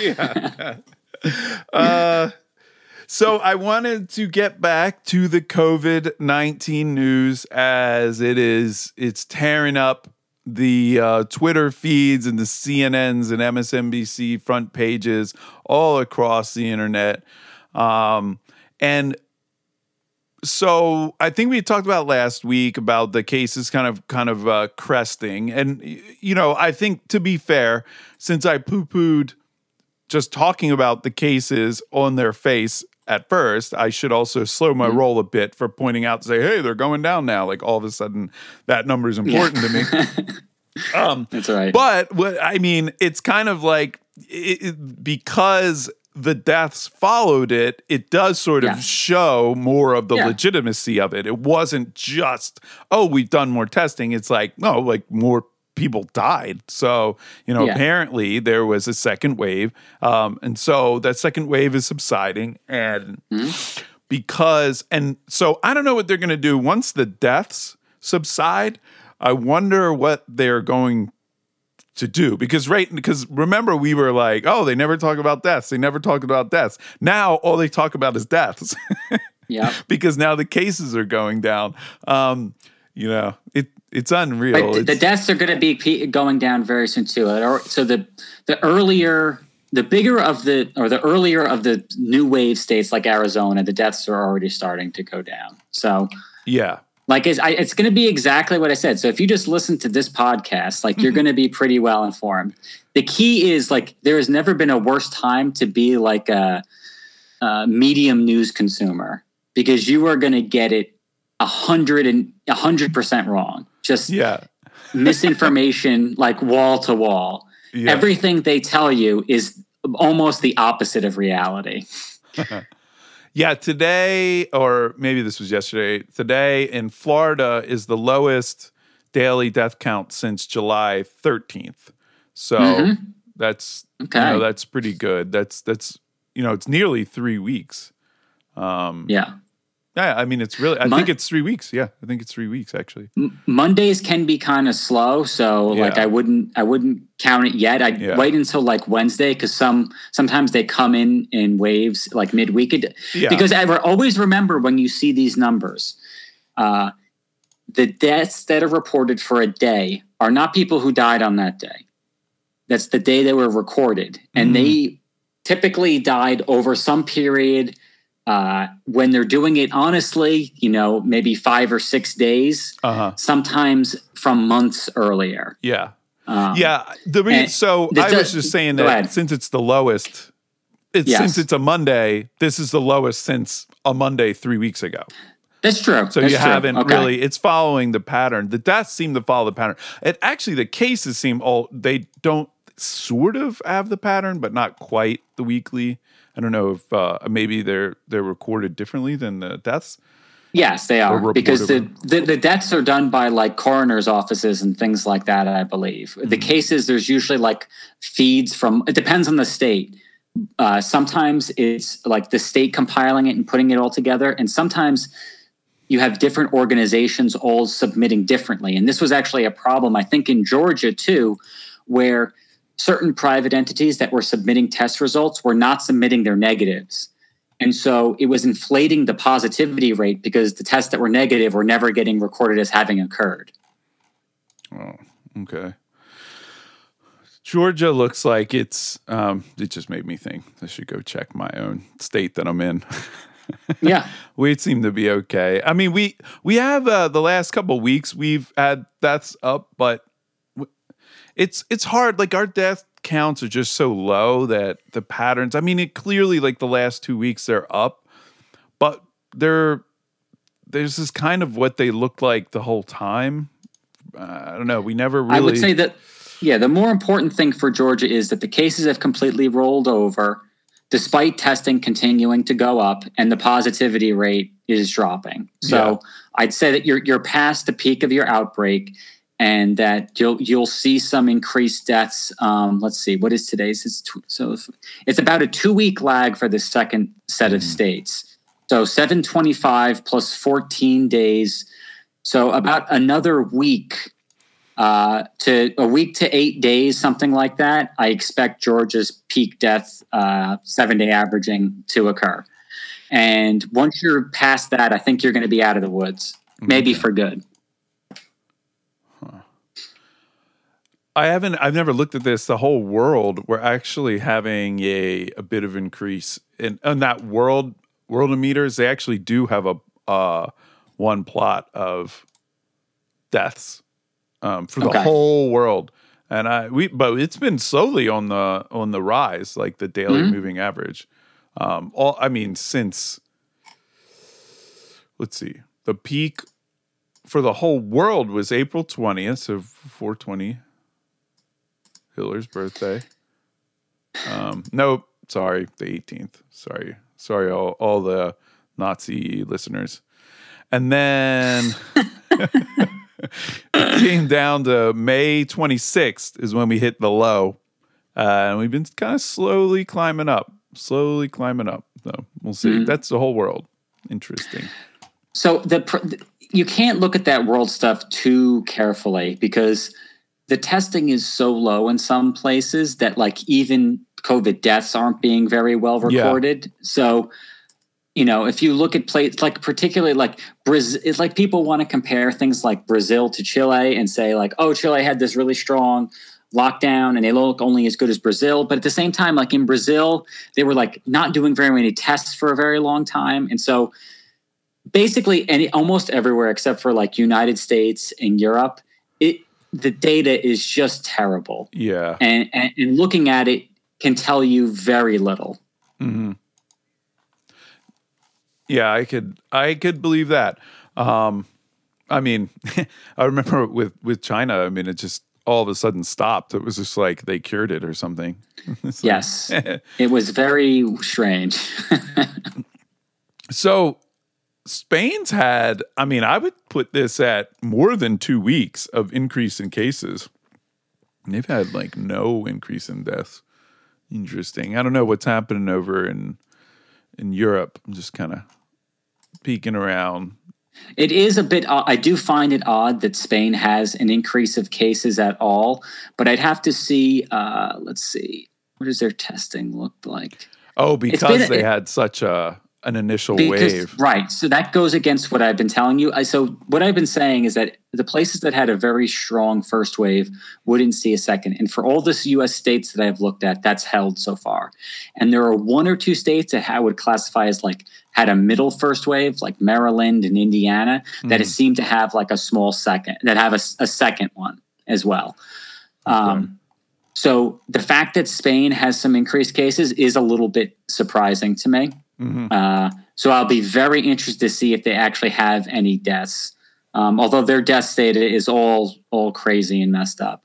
Speaker 1: uh So I wanted to get back to the COVID nineteen news as it is. It's tearing up the uh, Twitter feeds and the CNNs and MSNBC front pages all across the internet, um, and so I think we talked about last week about the cases kind of kind of uh, cresting, and you know I think to be fair, since I poo pooed just talking about the cases on their face at first, I should also slow my roll a bit for pointing out say, hey, they're going down now. Like all of a sudden, that number is important to me. Um,
Speaker 2: That's all right.
Speaker 1: but what I mean, it's kind of like it, it- because the deaths followed it, it does sort
Speaker 2: Yeah.
Speaker 1: of show more of the
Speaker 2: Yeah.
Speaker 1: legitimacy of it. It wasn't just, oh, we've done more testing. It's like, no, like more people died. So, you know,
Speaker 2: Yeah.
Speaker 1: apparently there was a second wave. Um, and so that second wave is subsiding. And
Speaker 2: Mm-hmm.
Speaker 1: because, and so I don't know what they're going to do once the deaths subside. I wonder what they're going to do because right because remember we were like oh they never talk about deaths they never talk about deaths now all they talk about is deaths
Speaker 2: yeah.
Speaker 1: because now the cases are going down um you know it it's unreal
Speaker 2: But the deaths are going to be going down very soon too. So the the earlier, the bigger of the or the earlier of the new wave states like Arizona, the deaths are already starting to go down. So
Speaker 1: yeah
Speaker 2: like it's, I, it's going to be exactly what I said. So if you just listen to this podcast, like you're mm-hmm. going to be pretty well informed. The key is like there has never been a worse time to be like a, a medium news consumer because you are going to get it a hundred and a hundred percent wrong. Just
Speaker 1: yeah
Speaker 2: misinformation like wall to wall. Everything they tell you is almost the opposite of reality.
Speaker 1: yeah today or maybe this was yesterday today in florida is the lowest daily death count since july 13th so mm-hmm. that's you
Speaker 2: Okay.
Speaker 1: know that's pretty good that's that's you know it's nearly three weeks um,
Speaker 2: Yeah.
Speaker 1: Yeah, I mean it's really. I
Speaker 2: Mon-
Speaker 1: think it's three weeks. Yeah, I think it's three weeks actually.
Speaker 2: Mondays can be kind of slow, so like I wouldn't I wouldn't count it yet. I'd
Speaker 1: Yeah.
Speaker 2: wait until like Wednesday because some sometimes they come in in waves like midweek. It-
Speaker 1: Yeah.
Speaker 2: Because I always remember when you see these numbers, uh, the deaths that are reported for a day are not people who died on that day. That's the day they were recorded, and
Speaker 1: Mm.
Speaker 2: they typically died over some period. Uh, when they're doing it honestly, you know, maybe five or six days
Speaker 1: Uh huh.
Speaker 2: sometimes from months earlier.
Speaker 1: Yeah.
Speaker 2: Um,
Speaker 1: yeah, the reason, so I
Speaker 2: does-
Speaker 1: was just saying that since it's the lowest, it's
Speaker 2: Yes.
Speaker 1: since it's a Monday, this is the lowest since a Monday three weeks ago.
Speaker 2: That's true.
Speaker 1: So
Speaker 2: That's
Speaker 1: you
Speaker 2: true.
Speaker 1: haven't
Speaker 2: Okay.
Speaker 1: really. It's following the pattern. The deaths seem to follow the pattern. It actually the cases seem all they don't sort of have the pattern, but not quite the weekly. I don't know if uh, maybe they're they're recorded differently than the deaths.
Speaker 2: Yes, they are because the, the the deaths are done by like coroner's offices and things like that. I believe the
Speaker 1: Mm-hmm.
Speaker 2: cases there's usually like feeds from. It depends on the state. Uh, sometimes it's like the state compiling it and putting it all together, and sometimes you have different organizations all submitting differently. And this was actually a problem, I think, in Georgia too, where certain private entities that were submitting test results were not submitting their negatives. And so it was inflating the positivity rate because the tests that were negative were never getting recorded as having occurred.
Speaker 1: Oh, okay. Georgia looks like it's. Um, it just made me think I should go check my own state that I'm in.
Speaker 2: Yeah.
Speaker 1: we seem to be okay. I mean, we we have uh, the last couple of weeks we've had that's up, but it's it's hard. Like our death counts are just so low that the patterns. I mean, it clearly like the last two weeks they're up, but they're there's this kind of what they looked like the whole time. Uh, I don't know. We never really.
Speaker 2: I would say that, yeah, the more important thing for Georgia is that the cases have completely rolled over despite testing continuing to go up and the positivity rate is dropping. So I'd say that you're, you're past the peak of your outbreak and that you'll, you'll see some increased deaths. Um, let's see, what is today's? It's tw- so it's about a two week lag for the second set of states. So 725 plus 14 days. So about another week uh, to a week to eight days, something like that. I expect Georgia's peak death uh, seven day averaging to occur. And once you're past that, I think you're going to be out of the woods, maybe for good.
Speaker 1: I haven't. I've never looked at this. The whole world, we're actually having a a bit of increase in on that world Worldometers. They actually do have a uh, one plot of deaths um, for the
Speaker 2: Okay.
Speaker 1: whole world, and I we but it's been slowly on the on the rise, like the daily
Speaker 2: Mhm.
Speaker 1: moving average. Um, all I mean since let's see, the peak for the whole world was April twentieth, so four twenty. Hitler's birthday. Um, no, sorry, the 18th. Sorry, sorry, all, all the Nazi listeners. And then it came down to May 26th is when we hit the low, uh, and we've been kind of slowly climbing up, slowly climbing up. So we'll see. That's the whole world. Interesting.
Speaker 2: So the pr- you can't look at that world stuff too carefully because the testing is so low in some places that like even COVID deaths aren't being very well
Speaker 1: Yeah.
Speaker 2: recorded. So you know, if you look at places like particularly like Brazil, it's like people want to compare things like Brazil to Chile and say like, oh, Chile had this really strong lockdown and they look only as good as Brazil. But at the same time, like in Brazil, they were like not doing very many tests for a very long time. And so basically any almost everywhere except for like United States and Europe, it the data is just terrible.
Speaker 1: Yeah.
Speaker 2: And and, and looking at it can tell you very little.
Speaker 1: hmm Yeah, I could I could believe that. Um, I mean, I remember with with China. I mean, it just all of a sudden stopped. It was just like they cured it or something.
Speaker 2: Yes. it was very strange.
Speaker 1: So Spain's had. I mean, I would put this at more than two weeks of increase in cases. And they've had like no increase in deaths. Interesting. I don't know what's happening over in in Europe. I'm just kind of peeking around.
Speaker 2: It is a bit. I do find it odd that Spain has an increase of cases at all, but I'd have to see. Uh, let's see, what does their testing look like?
Speaker 1: Oh, because
Speaker 2: a-
Speaker 1: they had such a an initial
Speaker 2: Because-
Speaker 1: wave.
Speaker 2: Right. So that goes against what I've been telling you. I, so what I've been saying is that the places that had a very strong first wave wouldn't see a second. And for all the U.S. states that I've looked at, that's held so far. And there are one or two states that I would classify as like had a middle first wave, like Maryland and Indiana, that
Speaker 1: Hmm.
Speaker 2: has seemed to have like a small second, that have a second one as well. Um, so the fact that Spain has some increased cases is a little bit surprising to me.
Speaker 1: Mm-hmm.
Speaker 2: Uh, so I'll be very interested to see if they actually have any deaths. Um, although their death data is all all crazy and messed up.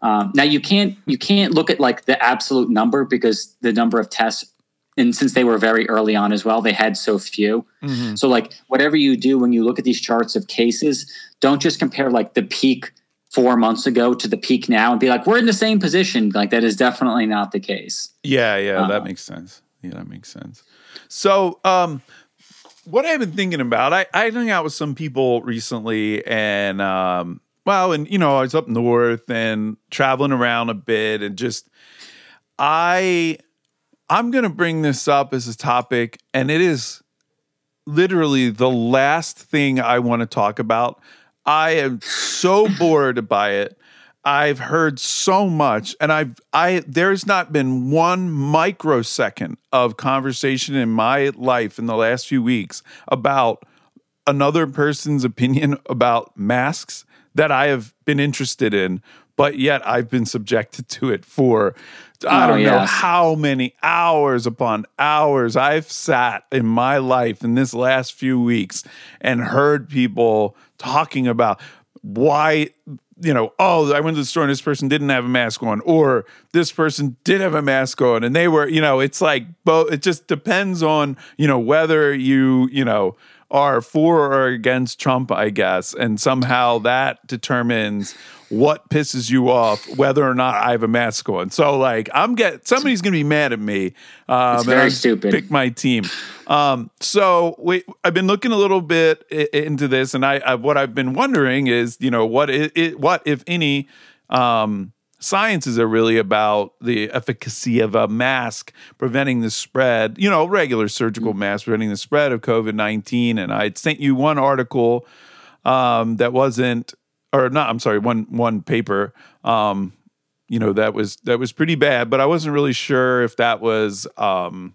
Speaker 2: Um, now you can't you can't look at like the absolute number because the number of tests and since they were very early on as well, they had so few.
Speaker 1: Mm-hmm.
Speaker 2: So like whatever you do when you look at these charts of cases, don't just compare like the peak four months ago to the peak now and be like, we're in the same position. Like that is definitely not the case.
Speaker 1: Yeah, yeah, that
Speaker 2: Uh,
Speaker 1: makes sense. Yeah, that makes sense. So, um, what I've been thinking about, I, I hung out with some people recently, and um, well, and you know, I was up north and traveling around a bit, and just I, I'm gonna bring this up as a topic, and it is literally the last thing I want to talk about. I am so bored by it. I've heard so much and I've I there's not been one microsecond of conversation in my life in the last few weeks about another person's opinion about masks that I have been interested in, but yet I've been subjected to it for I
Speaker 2: Oh,
Speaker 1: don't know
Speaker 2: yes.
Speaker 1: how many hours upon hours I've sat in my life in this last few weeks and heard people talking about why you know oh i went to the store and this person didn't have a mask on or this person did have a mask on and they were you know it's like both it just depends on you know whether you you know are for or against trump i guess and somehow that determines what pisses you off whether or not i have a mask on. So like i'm get somebody's gonna be mad at me um
Speaker 2: It's very stupid.
Speaker 1: pick my team. Um so wait i've been looking a little bit i- into this and i, I what i've been wondering is you know what it, it what if any um sciences are really about the efficacy of a mask preventing the spread you know regular surgical mask preventing the spread of covid-19 and i sent you one article um that wasn't or not i'm sorry one one paper um you know that was that was pretty bad but i wasn't really sure if that was um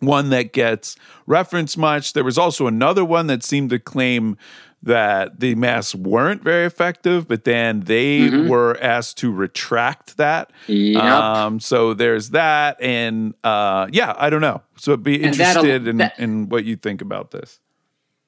Speaker 1: one that gets referenced much. There was also another one that seemed to claim that the masks weren't very effective, but then they
Speaker 2: Mhm.
Speaker 1: were asked to retract that.
Speaker 2: Yep.
Speaker 1: Um, so there's that, and uh, yeah, I don't know. So I'd be interested in,
Speaker 2: that-
Speaker 1: in what you think about this.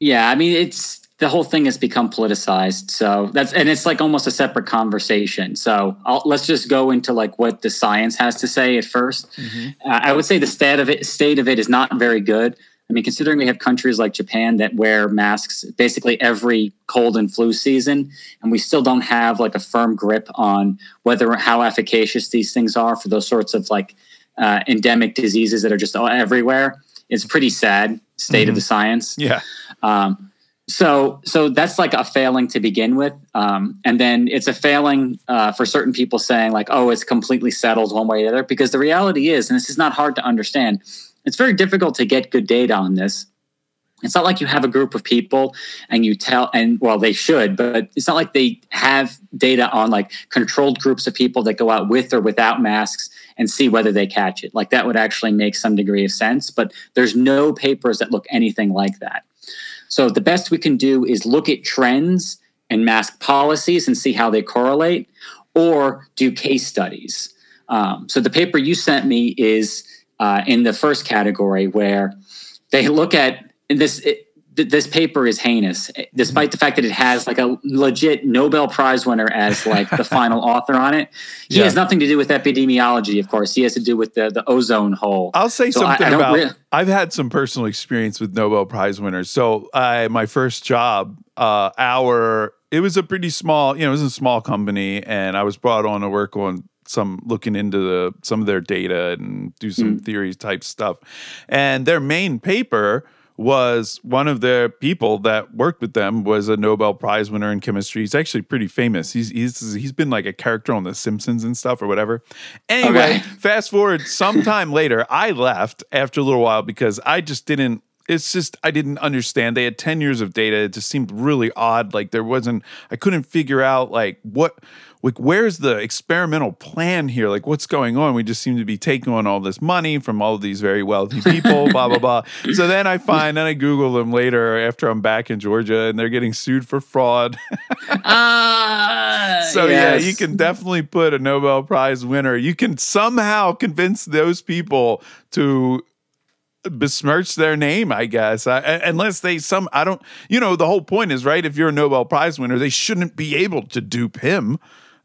Speaker 2: Yeah, I mean, it's the whole thing has become politicized. So that's and it's like almost a separate conversation. So I'll, let's just go into like what the science has to say at 1st Uh, I would say the state of it state of it is not very good. I mean, considering we have countries like Japan that wear masks basically every cold and flu season, and we still don't have like a firm grip on whether how efficacious these things are for those sorts of like uh, endemic diseases that are just everywhere. It's pretty sad state of the science.
Speaker 1: Yeah.
Speaker 2: Um, so so that's like a failing to begin with, um, and then it's a failing uh, for certain people saying like, oh, it's completely settled one way or the other. Because the reality is, and this is not hard to understand, it's very difficult to get good data on this. It's not like you have a group of people and you tell, and well, they should, but it's not like they have data on like controlled groups of people that go out with or without masks and see whether they catch it. Like that would actually make some degree of sense, but there's no papers that look anything like that. So the best we can do is look at trends and mask policies and see how they correlate, or do case studies. Um, so the paper you sent me is uh, in the first category where they look at this. It, th- this paper is heinous, despite the fact that it has like a legit Nobel Prize winner as like the final author on it. He
Speaker 1: Yeah.
Speaker 2: has nothing to do with epidemiology, of course. He has to do with the, the ozone hole.
Speaker 1: I'll say
Speaker 2: So
Speaker 1: something
Speaker 2: I don't
Speaker 1: about.
Speaker 2: rea-
Speaker 1: I've had some personal experience with Nobel Prize winners. So, I my first job, uh, our it was a pretty small, you know, it was a small company, and I was brought on to work on some looking into the some of their data and do some
Speaker 2: Mm.
Speaker 1: theory type stuff. And their main paper was one of the people that worked with them was a Nobel Prize winner in chemistry. He's actually pretty famous. He's he's he's been like a character on The Simpsons and stuff or whatever. Anyway,
Speaker 2: Okay.
Speaker 1: fast forward sometime later, I left after a little while because I just didn't. it's just I didn't understand. They had 10 years of data. It just seemed really odd. Like there wasn't I couldn't figure out like what like where's the experimental plan here? Like what's going on? We just seem to be taking on all this money from all of these very wealthy people, blah blah blah. So then I find and I Google them later after I'm back in Georgia and they're getting sued for fraud.
Speaker 2: Ah,
Speaker 1: so
Speaker 2: yes.
Speaker 1: yeah, you can definitely put a Nobel Prize winner. You can somehow convince those people to besmirch their name, I guess. I, unless they some I don't you know the whole point is right if you're a Nobel Prize winner, they shouldn't be able to dupe him.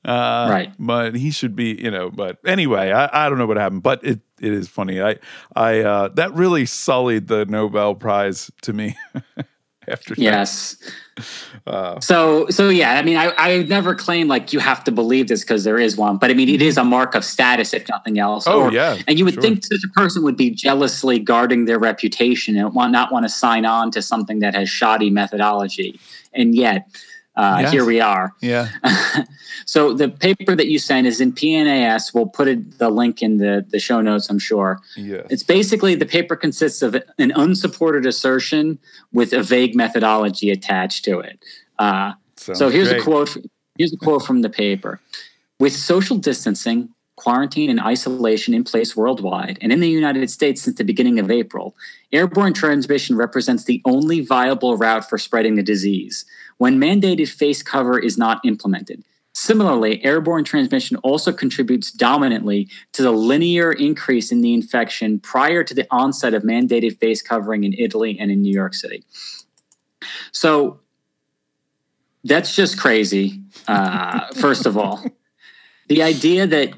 Speaker 1: Uh,
Speaker 2: Right.
Speaker 1: But he should be, you know, but anyway, I, I don't know what happened, but it, it is funny. I I uh, that really sullied the Nobel Prize to me after that.
Speaker 2: Yes.
Speaker 1: Uh,
Speaker 2: so so yeah, I mean, I I never claim like you have to believe this because there is one, but I mean, it is a mark of status if nothing else.
Speaker 1: Oh, yeah,
Speaker 2: and you would
Speaker 1: sure.
Speaker 2: think such a person would be jealously guarding their reputation and want not want to sign on to something that has shoddy methodology, and yet. Uh,
Speaker 1: Yes.
Speaker 2: Here we are.
Speaker 1: Yeah.
Speaker 2: so the paper that you sent is in PNAS. We'll put it, the link in the, the show notes, I'm sure.
Speaker 1: Yeah.
Speaker 2: It's basically the paper consists of an unsupported assertion with a vague methodology attached to it. Uh, so here's a quote. Here's a quote from the paper: With social distancing, quarantine, and isolation in place worldwide, and in the United States since the beginning of April, airborne transmission represents the only viable route for spreading the disease. When mandated face cover is not implemented. Similarly, airborne transmission also contributes dominantly to the linear increase in the infection prior to the onset of mandated face covering in Italy and in New York City. So that's just crazy, uh, first of all. The idea that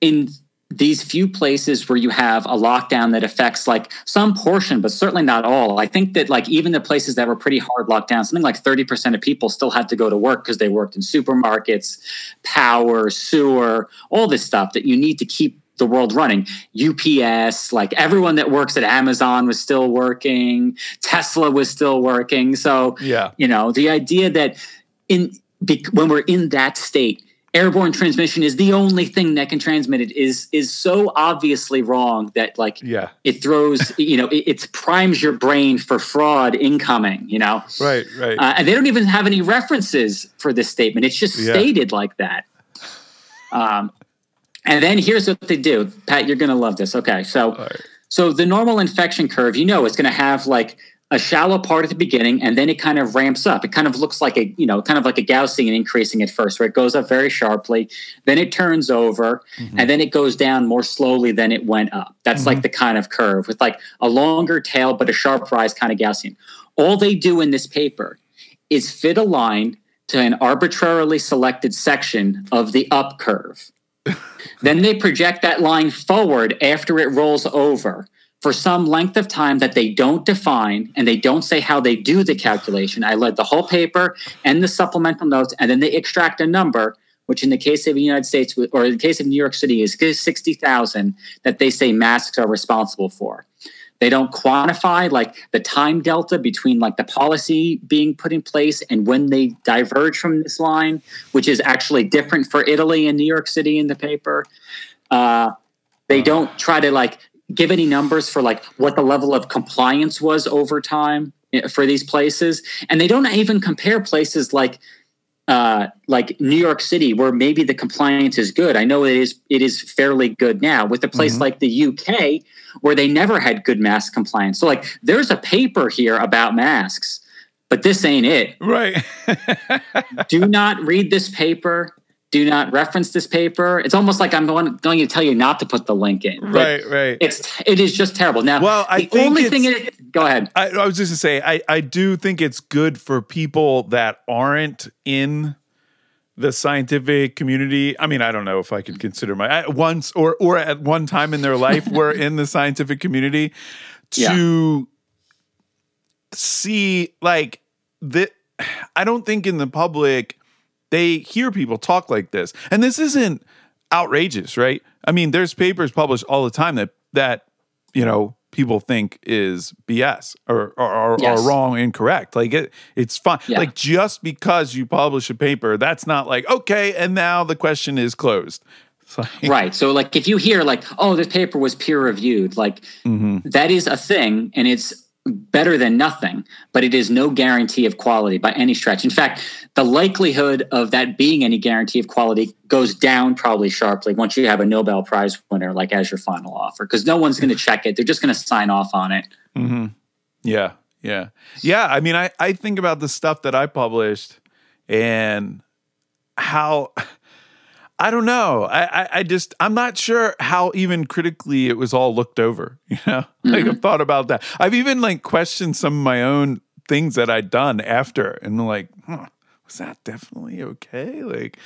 Speaker 2: in these few places where you have a lockdown that affects like some portion, but certainly not all. I think that like even the places that were pretty hard lockdown, something like 30% of people still had to go to work because they worked in supermarkets, power, sewer, all this stuff that you need to keep the world running. UPS, like everyone that works at Amazon was still working, Tesla was still working. So,
Speaker 1: Yeah.
Speaker 2: you know, the idea that in when we're in that state, airborne transmission is the only thing that can transmit it is is so obviously wrong that like
Speaker 1: Yeah.
Speaker 2: it throws you know it, it primes your brain for fraud incoming you know
Speaker 1: Right. Right.
Speaker 2: uh, and they don't even have any references for this statement it's just
Speaker 1: Yeah.
Speaker 2: stated like that um, and then here's what they do pat you're gonna love this okay so
Speaker 1: right.
Speaker 2: so the normal infection curve, you know, it's going to have like a shallow part at the beginning, and then it kind of ramps up. It kind of looks like a, you know, kind of like a Gaussian increasing at first, where it goes up very sharply, then it turns over, mm-hmm. and then it goes down more slowly than it went up. That's like mm-hmm. the kind of curve with like a longer tail but a sharp rise, kind of Gaussian. All they do in this paper is fit a line to an arbitrarily selected section of the up curve. then they project that line forward after it rolls over for some length of time that they don't define and they don't say how they do the calculation. I led the whole paper and the supplemental notes, and then they extract a number, which in the case of the United States or in the case of New York City is 60,000 that they say masks are responsible for. They don't quantify like the time delta between like the policy being put in place and when they diverge from this line, which is actually different for Italy and New York City in the paper. Uh, they don't try to like give any numbers for like what the level of compliance was over time eh, for these places, and they don't even compare places like uh, like New York City, where maybe the compliance is good. I know it is it is fairly good now. With a place
Speaker 1: Mhm.
Speaker 2: like the UK, where they never had good mask compliance. So like, there's a paper here about masks, but this ain't it.
Speaker 1: right.
Speaker 2: Do not read this paper. Do not reference this paper. It's almost like I'm going, going to tell you not to put the link in.
Speaker 1: right. Right.
Speaker 2: It's it is just terrible. Now,
Speaker 1: Well, I
Speaker 2: the
Speaker 1: think
Speaker 2: only thing is, go ahead.
Speaker 1: I, I was just to say, I, I do think it's good for people that aren't in the scientific community. I mean, I don't know if I could consider my at once or or at one time in their life were in the scientific community to see like that. I don't think in the public they hear people talk like this, and this isn't outrageous, right? I mean, there's papers published all the time that that you know people think is BS or or, or,
Speaker 2: Yes.
Speaker 1: or wrong, incorrect. Like it, it's fine.
Speaker 2: Yeah.
Speaker 1: Like just because you publish a paper, that's not like okay, and now the question is closed. Like,
Speaker 2: right. So, like, if you hear like, "Oh, this paper was peer reviewed," like
Speaker 1: Mhm.
Speaker 2: that is a thing, and it's better than nothing, but it is no guarantee of quality by any stretch. In fact, the likelihood of that being any guarantee of quality goes down probably sharply once you have a Nobel Prize winner like as your final author because no one's going to check it. They're just going to sign off on it.
Speaker 1: Mm-hmm. Yeah, yeah, yeah. I mean, I I think about the stuff that I published and how. I don't know. I, I, I, just I'm not sure how even critically it was all looked over. You know, mm-hmm. like I've thought about that. I've even like questioned some of my own things that I'd done after, and like, huh, was that definitely okay? Like,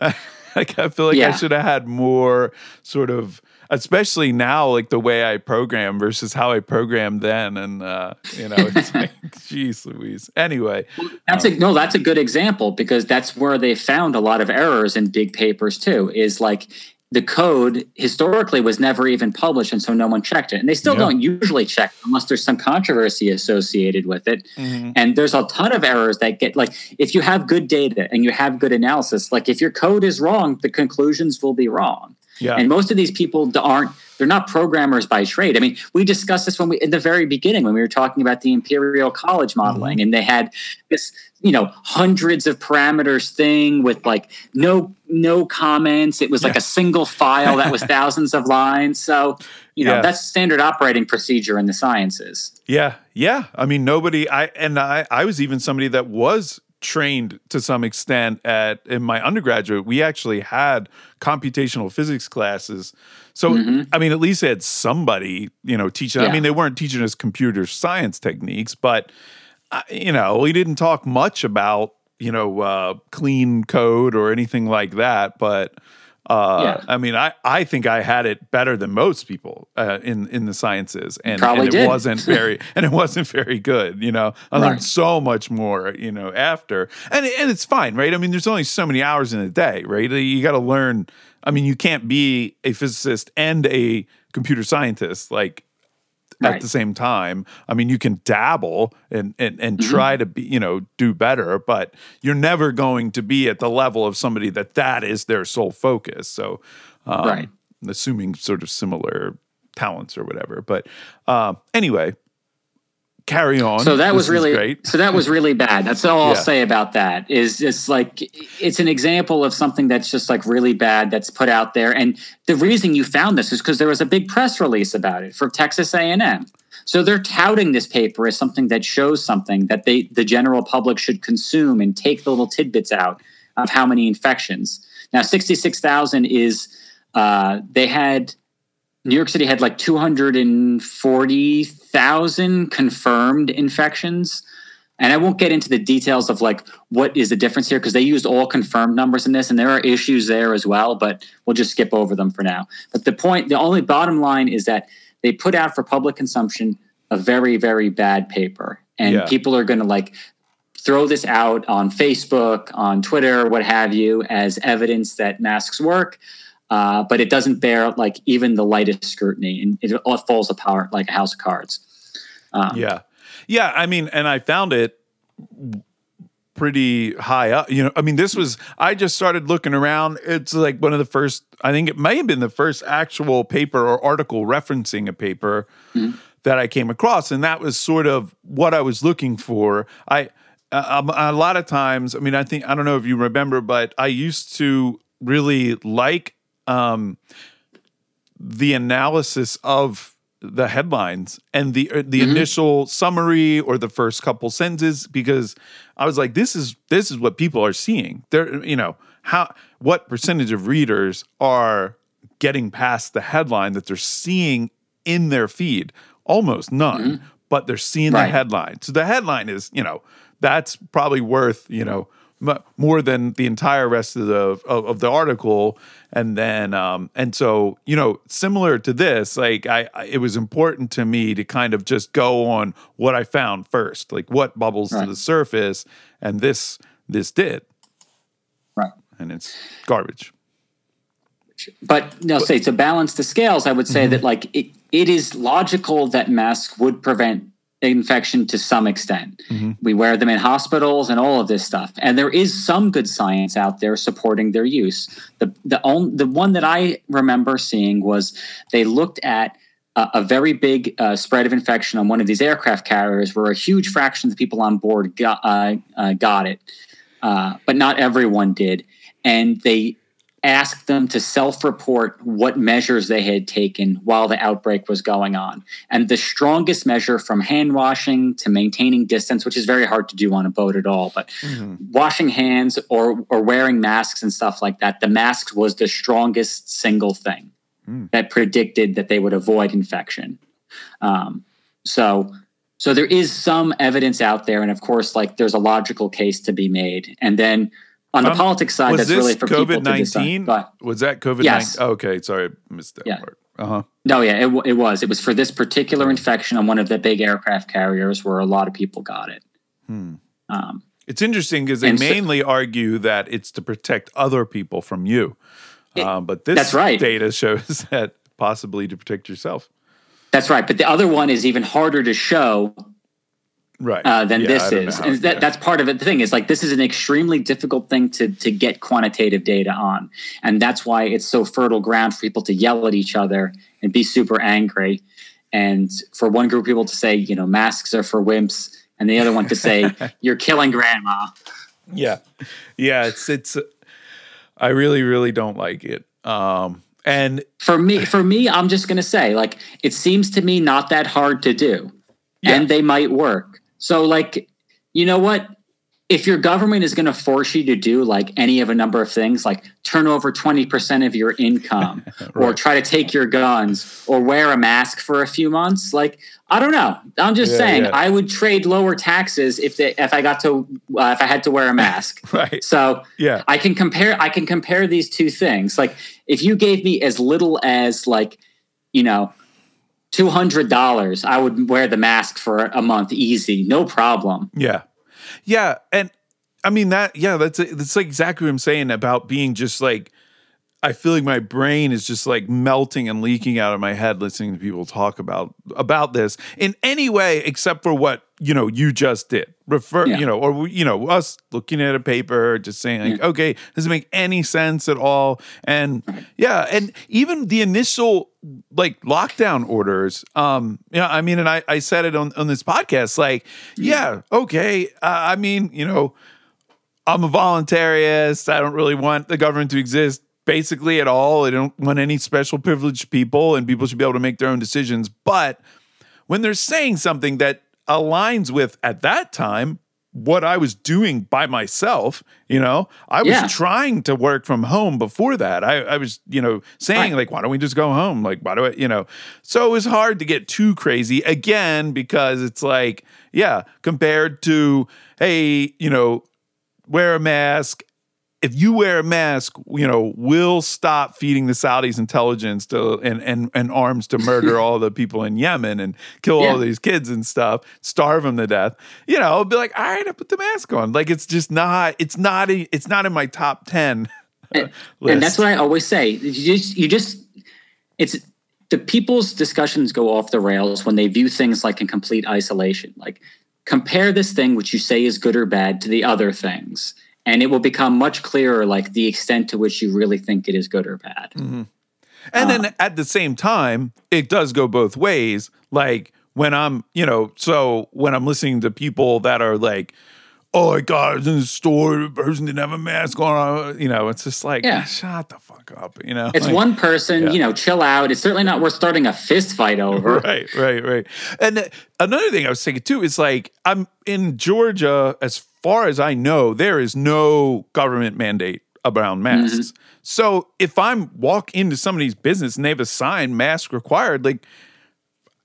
Speaker 1: I, like I feel like yeah. I should have had more sort of especially now, like the way I program versus how I programmed then. And, uh, you know, it's like, geez, Louise. Anyway.
Speaker 2: That's um, a, no, that's a good example because that's where they found a lot of errors in big papers too, is like, the code historically was never even published, and so no one checked it. And they still yeah. don't usually check unless there's some controversy associated with it. Mm-hmm. And there's a ton of errors that get like if you have good data and you have good analysis, like if your code is wrong, the conclusions will be wrong. Yeah. And most of these people aren't they're not programmers by trade. I mean, we discussed this when we in the very beginning when we were talking about the Imperial College modeling mm-hmm. and they had this, you know, hundreds of parameters thing with like no no comments. It was yeah. like a single file that was thousands of lines. So, you know, yeah. that's standard operating procedure in the sciences.
Speaker 1: Yeah. Yeah. I mean, nobody I and I I was even somebody that was trained to some extent at in my undergraduate we actually had computational physics classes so mm-hmm. i mean at least had somebody you know teaching yeah. i mean they weren't teaching us computer science techniques but you know we didn't talk much about you know uh, clean code or anything like that but uh, yeah. I mean, I, I think I had it better than most people uh, in in the sciences, and, and it did. wasn't very and it wasn't very good. You know, I right. learned so much more. You know, after and and it's fine, right? I mean, there's only so many hours in a day, right? You got to learn. I mean, you can't be a physicist and a computer scientist like right. at the same time. I mean, you can dabble and and, and mm-hmm. try to be, you know, do better, but you're never going to be at the level of somebody that that is their sole focus. So, um, right. assuming sort of similar talents or whatever. But uh, anyway, carry on.
Speaker 2: So that was really great. so that was really bad. That's all I'll say about that. Is it's like it's an example of something that's just like really bad that's put out there. And the reason you found this is because there was a big press release about it from Texas A&M. So they're touting this paper as something that shows something that they the general public should consume and take the little tidbits out of how many infections. Now, sixty six thousand is uh, they had New York City had like 240,000 confirmed infections. And I won't get into the details of like what is the difference here because they used all confirmed numbers in this and there are issues there as well, but we'll just skip over them for now. But the point, the only bottom line is that they put out for public consumption a very, very bad paper. And yeah. people are going to like throw this out on Facebook, on Twitter, what have you, as evidence that masks work. Uh, but it doesn't bear like even the lightest scrutiny, and it all falls apart like a house of cards.
Speaker 1: Um, yeah, yeah. I mean, and I found it pretty high up. You know, I mean, this was I just started looking around. It's like one of the first. I think it may have been the first actual paper or article referencing a paper mm-hmm. that I came across, and that was sort of what I was looking for. I. Uh, a lot of times, I mean, I think I don't know if you remember, but I used to really like um, the analysis of the headlines and the uh, the mm-hmm. initial summary or the first couple sentences because I was like this is this is what people are seeing. They're you know how what percentage of readers are getting past the headline that they're seeing in their feed? Almost none, mm-hmm. but they're seeing right. the headline. So the headline is, you know, that's probably worth, you know, more than the entire rest of the of, of the article and then um and so you know similar to this like I, I, it was important to me to kind of just go on what i found first like what bubbles right. to the surface and this this did
Speaker 2: right
Speaker 1: and it's garbage
Speaker 2: but no say to balance the scales i would say mm-hmm. that like it, it is logical that masks would prevent infection to some extent. Mm-hmm. We wear them in hospitals and all of this stuff. And there is some good science out there supporting their use. The the only, the one that I remember seeing was they looked at a, a very big uh, spread of infection on one of these aircraft carriers, where a huge fraction of the people on board got uh, uh, got it, uh, but not everyone did, and they asked them to self-report what measures they had taken while the outbreak was going on. And the strongest measure from hand washing to maintaining distance, which is very hard to do on a boat at all, but mm-hmm. washing hands or or wearing masks and stuff like that, the masks was the strongest single thing mm. that predicted that they would avoid infection. Um, so so there is some evidence out there, and of course, like there's a logical case to be made. And then on the um, politics side, that's really for COVID nineteen.
Speaker 1: Was that COVID? Yes. Oh, okay, sorry, I missed that yeah. part. Uh huh.
Speaker 2: No, yeah, it, it was. It was for this particular infection on one of the big aircraft carriers where a lot of people got it.
Speaker 1: Hmm. Um, it's interesting because they mainly so, argue that it's to protect other people from you, it, um, but this that's right. data shows that possibly to protect yourself.
Speaker 2: That's right, but the other one is even harder to show
Speaker 1: right.
Speaker 2: Uh, than yeah, this is. how, and that, yeah. that's part of it. The thing is like this is an extremely difficult thing to to get quantitative data on. And that's why it's so fertile ground for people to yell at each other and be super angry. And for one group of people to say you know masks are for wimps and the other one to say you're killing grandma.
Speaker 1: Yeah. Yeah it's it's i really really don't like it. Um and
Speaker 2: for me for me i'm just going to say like it seems to me not that hard to do. Yeah. and they might work so, like, you know what? If your government is going to force you to do like any of a number of things, like turn over 20% of your income right. or try to take your guns or wear a mask for a few months, like, I don't know. I'm just yeah, saying, yeah. I would trade lower taxes if they, if I got to uh, if I had to wear a mask.
Speaker 1: right.
Speaker 2: So yeah, I can compare. I can compare these two things. Like if you gave me as little as like you know two hundred dollars, I would wear the mask for a month, easy, no problem.
Speaker 1: Yeah, yeah, and I mean that. Yeah, that's that's like exactly what I'm saying about being just like. I feel like my brain is just like melting and leaking out of my head listening to people talk about about this in any way except for what you know you just did. Refer yeah. you know or you know us looking at a paper just saying like yeah. okay does it make any sense at all? And yeah and even the initial like lockdown orders um yeah i mean and i i said it on on this podcast like yeah. okay uh, i mean you know i'm a voluntarist. I don't really want the government to exist basically at all i don't want any special privileged people and people should be able to make their own decisions but when they're saying something that aligns with at that time what I was doing by myself. You know, I was yeah. trying to work from home before that. I, I was, you know, saying, right. like, why don't we just go home? Like, why do I, you know? So it was hard to get too crazy again because it's like, yeah, compared to, hey, you know, wear a mask if you wear a mask, you know, we'll stop feeding the Saudis intelligence to and and, and arms to murder all the people in Yemen and kill yeah. all these kids and stuff, starve them to death. You know, I'll be like, all right, I put the mask on. Like it's just not, it's not, a, it's not in my top ten.
Speaker 2: and, and that's what I always say. You just, you just, it's the people's discussions go off the rails when they view things like in complete isolation. Like compare this thing which you say is good or bad to the other things and it will become much clearer like the extent to which you really think it is good or bad
Speaker 1: mm-hmm. and uh, then at the same time it does go both ways like when i'm you know so when i'm listening to people that are like oh my god, I was in the store, the person didn't have a mask on. You know, it's just like, yeah. shut the fuck up. You know,
Speaker 2: it's
Speaker 1: like,
Speaker 2: one person. Yeah. You know, chill out. It's certainly not worth starting a fist fight over.
Speaker 1: right, right, right. And another thing I was thinking too is like, I'm in Georgia. As far as I know, there is no government mandate around masks. Mm-hmm. So if I'm walk into somebody's business and they have a sign mask required, like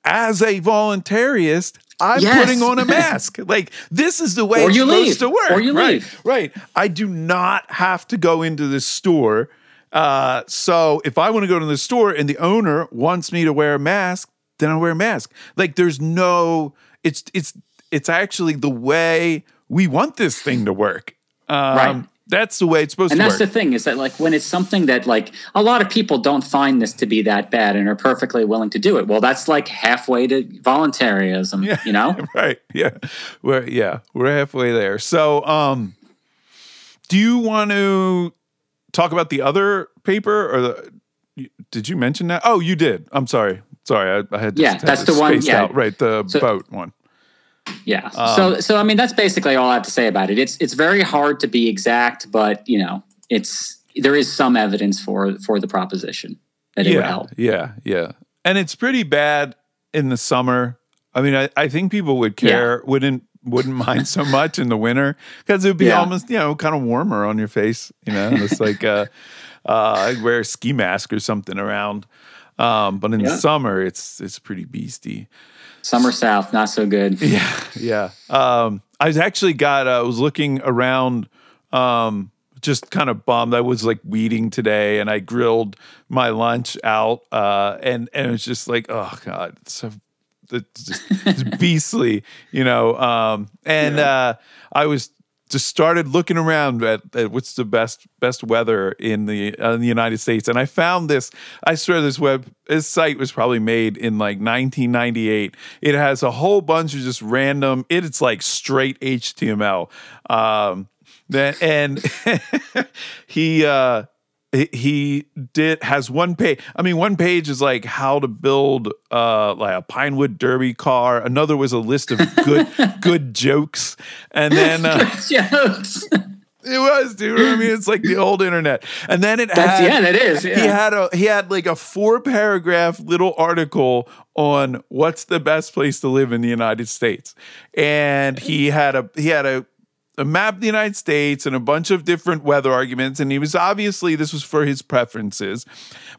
Speaker 1: as a voluntarist, I'm yes. putting on a mask. like this is the way or it's supposed
Speaker 2: leave.
Speaker 1: to work.
Speaker 2: Or you
Speaker 1: right,
Speaker 2: leave.
Speaker 1: Right. I do not have to go into the store. Uh, so if I want to go to the store and the owner wants me to wear a mask, then I wear a mask. Like there's no. It's it's it's actually the way we want this thing to work. Um, right that's the way it's supposed
Speaker 2: and
Speaker 1: to
Speaker 2: work. And that's the thing is that like when it's something that like a lot of people don't find this to be that bad and are perfectly willing to do it. Well, that's like halfway to voluntarism, yeah, you know?
Speaker 1: right. Yeah. We're yeah, we're halfway there. So um do you want to talk about the other paper or the did you mention that? Oh, you did. I'm sorry. Sorry, I, I had
Speaker 2: Yeah, that's the one- yeah.
Speaker 1: out. Right, the
Speaker 2: So-
Speaker 1: boat one.
Speaker 2: Yeah.
Speaker 1: Um,
Speaker 2: so so I mean that's basically all I have to say about it. It's it's very hard to be exact, but you know, it's there is some evidence for for the proposition that it would
Speaker 1: yeah,
Speaker 2: help.
Speaker 1: yeah, yeah. And it's pretty bad in the summer. I mean, I, I think people would care, wouldn't wouldn't mind so much in the winter because it would be
Speaker 2: Yeah.
Speaker 1: almost you know kind of warmer on your face. You know, it's like uh, uh, I'd wear a ski mask or something around. Um, but in the summer, it's it's pretty beastie.
Speaker 2: Summer South, not so good.
Speaker 1: Yeah, yeah. Um, I was actually got. I was looking around, um, just kind of bummed. I was like weeding today, and I grilled my lunch out, uh, and and it was just like, oh god, it's so it's just it's beastly, you know. Um, and uh, I was just started looking around at, at what's the best best weather in the uh, in the United States, and I found this. I swear this web this site was probably made in like 1998. It has a whole bunch of just random. It's like straight HTML. Um, then and he. Uh, he- he did has one page i mean one page is like how to build uh like a pinewood derby car another was a list of good good jokes and then uh,
Speaker 2: Jokes.
Speaker 1: it was dude i mean it's like the old internet and then it
Speaker 2: That's
Speaker 1: had
Speaker 2: yeah, that is. Yeah.
Speaker 1: he had a he had like a four paragraph little article on what's the best place to live in the United States, and he had a he had a a map of the United States and a bunch of different weather arguments, and he was obviously this was for his preferences,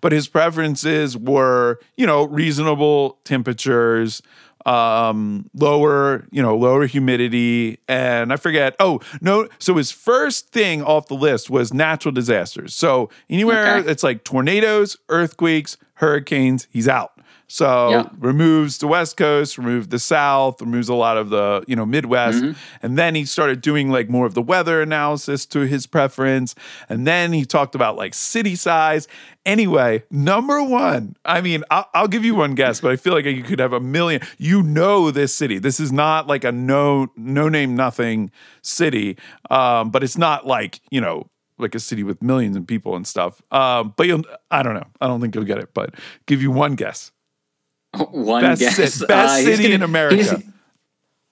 Speaker 1: but his preferences were you know reasonable temperatures um lower you know lower humidity and i forget oh no so his first thing off the list was natural disasters so anywhere
Speaker 2: Okay.
Speaker 1: it's like tornadoes earthquakes hurricanes he's out so
Speaker 2: Yeah.
Speaker 1: removes the west coast removes the south removes a lot of the you know midwest.
Speaker 2: Mm-hmm.
Speaker 1: and then he started doing like more of the weather analysis to his preference. And then he talked about like city size. Anyway number one i mean I'll, I'll give you one guess but i feel like you could have a million. You know this city. This is not like a no no name nothing city. Um, but it's not like you know like a city with millions of people and stuff. Um, but you'll i don't know. I don't think you'll get it but give you one guess
Speaker 2: One
Speaker 1: best,
Speaker 2: guess.
Speaker 1: best
Speaker 2: Uh,
Speaker 1: city
Speaker 2: gonna-
Speaker 1: in america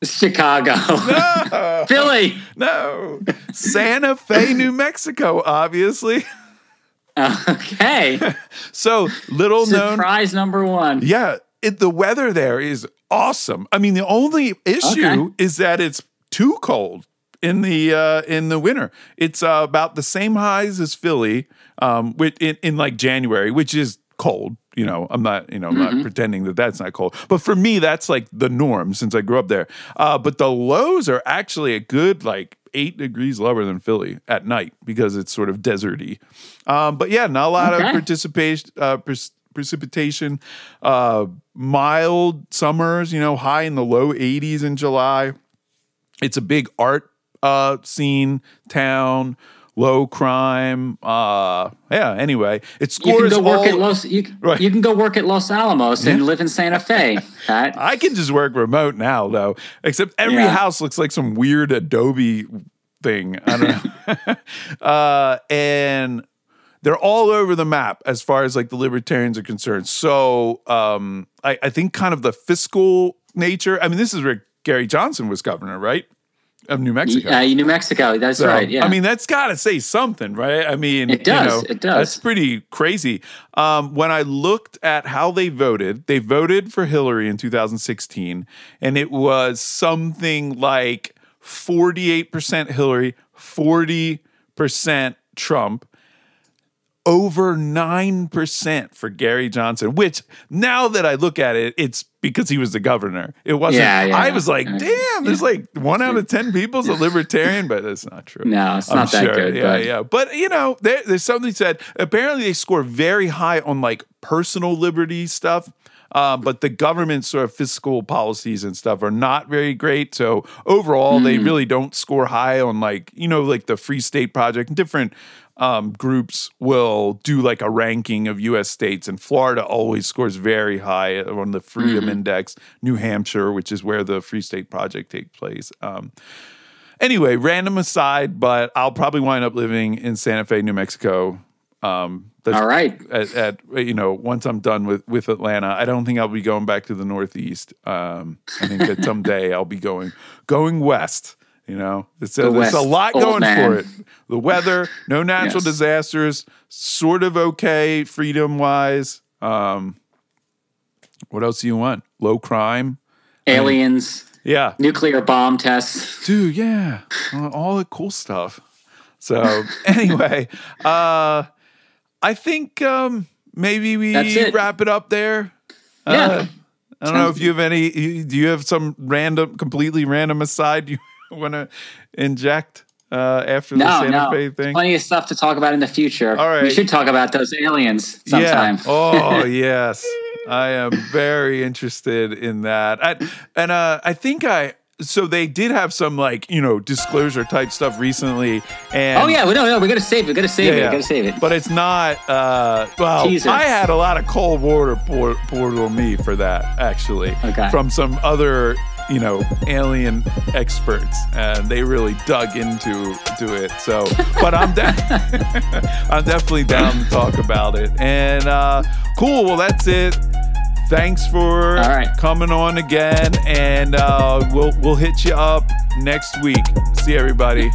Speaker 2: Chicago. Philly.
Speaker 1: no santa fe new mexico obviously
Speaker 2: Okay.
Speaker 1: so little known
Speaker 2: Surprise number one.
Speaker 1: Yeah, it, the weather there is awesome. I mean, the only issue
Speaker 2: Okay.
Speaker 1: is that it's too cold in the uh, in the winter. It's uh, about the same highs as Philly, um, with, in, in like January, which is cold. You know, I'm not you know I'm not pretending that that's not cold, but for me that's like the norm since I grew up there. Uh, but the lows are actually a good like eight degrees lower than Philly at night because it's sort of deserty. Um, but yeah, not a lot
Speaker 2: Okay.
Speaker 1: of participation. Uh, pres- precipitation, uh, mild summers, you know, high in the low 80s in July. It's a big art uh, scene town, low crime. Uh, yeah, anyway, it
Speaker 2: You can
Speaker 1: scores
Speaker 2: go work
Speaker 1: all-
Speaker 2: at Los. You,
Speaker 1: Right.
Speaker 2: you can go work at Los Alamos and live in Santa Fe.
Speaker 1: I can just work remote now, though. Except every
Speaker 2: Yeah.
Speaker 1: house looks like some weird Adobe thing. I don't know. uh, and they're all over the map as far as like the libertarians are concerned. So um, I, I think kind of the fiscal nature. I mean, this is where Gary Johnson was governor, right? Of New Mexico.
Speaker 2: Uh, New Mexico. That's
Speaker 1: So,
Speaker 2: right. Yeah.
Speaker 1: I mean, that's got to say something, right? I mean,
Speaker 2: It does, it does.
Speaker 1: That's pretty crazy. Um, when I looked at how they voted, they voted for Hillary in 2016, and it was something like 48% Hillary, 40% Trump over 9% for Gary Johnson, which now that I look at it, it's because he was the governor. It wasn't,
Speaker 2: Yeah, yeah,
Speaker 1: I was like,
Speaker 2: Yeah.
Speaker 1: damn, there's like one out of 10 people's a libertarian, but that's not true.
Speaker 2: no, it's
Speaker 1: I'm
Speaker 2: not that
Speaker 1: sure.
Speaker 2: good.
Speaker 1: Yeah,
Speaker 2: but
Speaker 1: yeah. But you know, there, there's something said. Apparently, they score very high on like personal liberty stuff. Um, but the government's sort of fiscal policies and stuff are not very great. So overall,
Speaker 2: Hmm.
Speaker 1: they really don't score high on like you know like the Free State Project and different um, groups will do like a ranking of U.S. states, and Florida always scores very high on the Freedom
Speaker 2: Mm-hmm.
Speaker 1: Index. New Hampshire, which is where the Free State Project takes place. Um, Anyway, random aside, but I'll probably wind up living in Santa Fe, New Mexico. Um, that's
Speaker 2: All right.
Speaker 1: at, at you know once I'm done with with Atlanta, I don't think I'll be going back to the Northeast. Um, I think that someday I'll be going going west. You know, it's, there's
Speaker 2: west,
Speaker 1: a lot
Speaker 2: old
Speaker 1: going
Speaker 2: man.
Speaker 1: for it. The weather, no natural
Speaker 2: Yes.
Speaker 1: disasters, sort of okay freedom wise. Um, what else do you want? Low crime.
Speaker 2: Aliens,
Speaker 1: Yeah,
Speaker 2: nuclear bomb tests.
Speaker 1: dude yeah all the cool stuff so anyway uh i think um maybe we
Speaker 2: it.
Speaker 1: wrap it up there
Speaker 2: Yeah.
Speaker 1: Uh, i don't know if you have any do you have some random completely random aside you want to inject uh after the santa
Speaker 2: no.
Speaker 1: fe thing
Speaker 2: Plenty of stuff to talk about in the future.
Speaker 1: All right.
Speaker 2: We should talk about those aliens sometime.
Speaker 1: Yeah. Oh yes, I am very interested in that. I, and uh, I think I. So they did have some like you know disclosure type stuff recently, and
Speaker 2: Oh yeah, well, no, no, we gotta save it. We gotta save
Speaker 1: Yeah,
Speaker 2: it.
Speaker 1: yeah.
Speaker 2: We gotta save it.
Speaker 1: But it's not. Uh, well,
Speaker 2: Teaser.
Speaker 1: I had a lot of cold water poured, poured on me for that actually,
Speaker 2: Okay.
Speaker 1: from some other you know alien experts, and they really dug into to it. So, but I'm de- I'm definitely down to talk about it. And uh, cool. Well, that's it. Thanks for
Speaker 2: right.
Speaker 1: coming on again, and uh, we'll we'll hit you up next week. See everybody.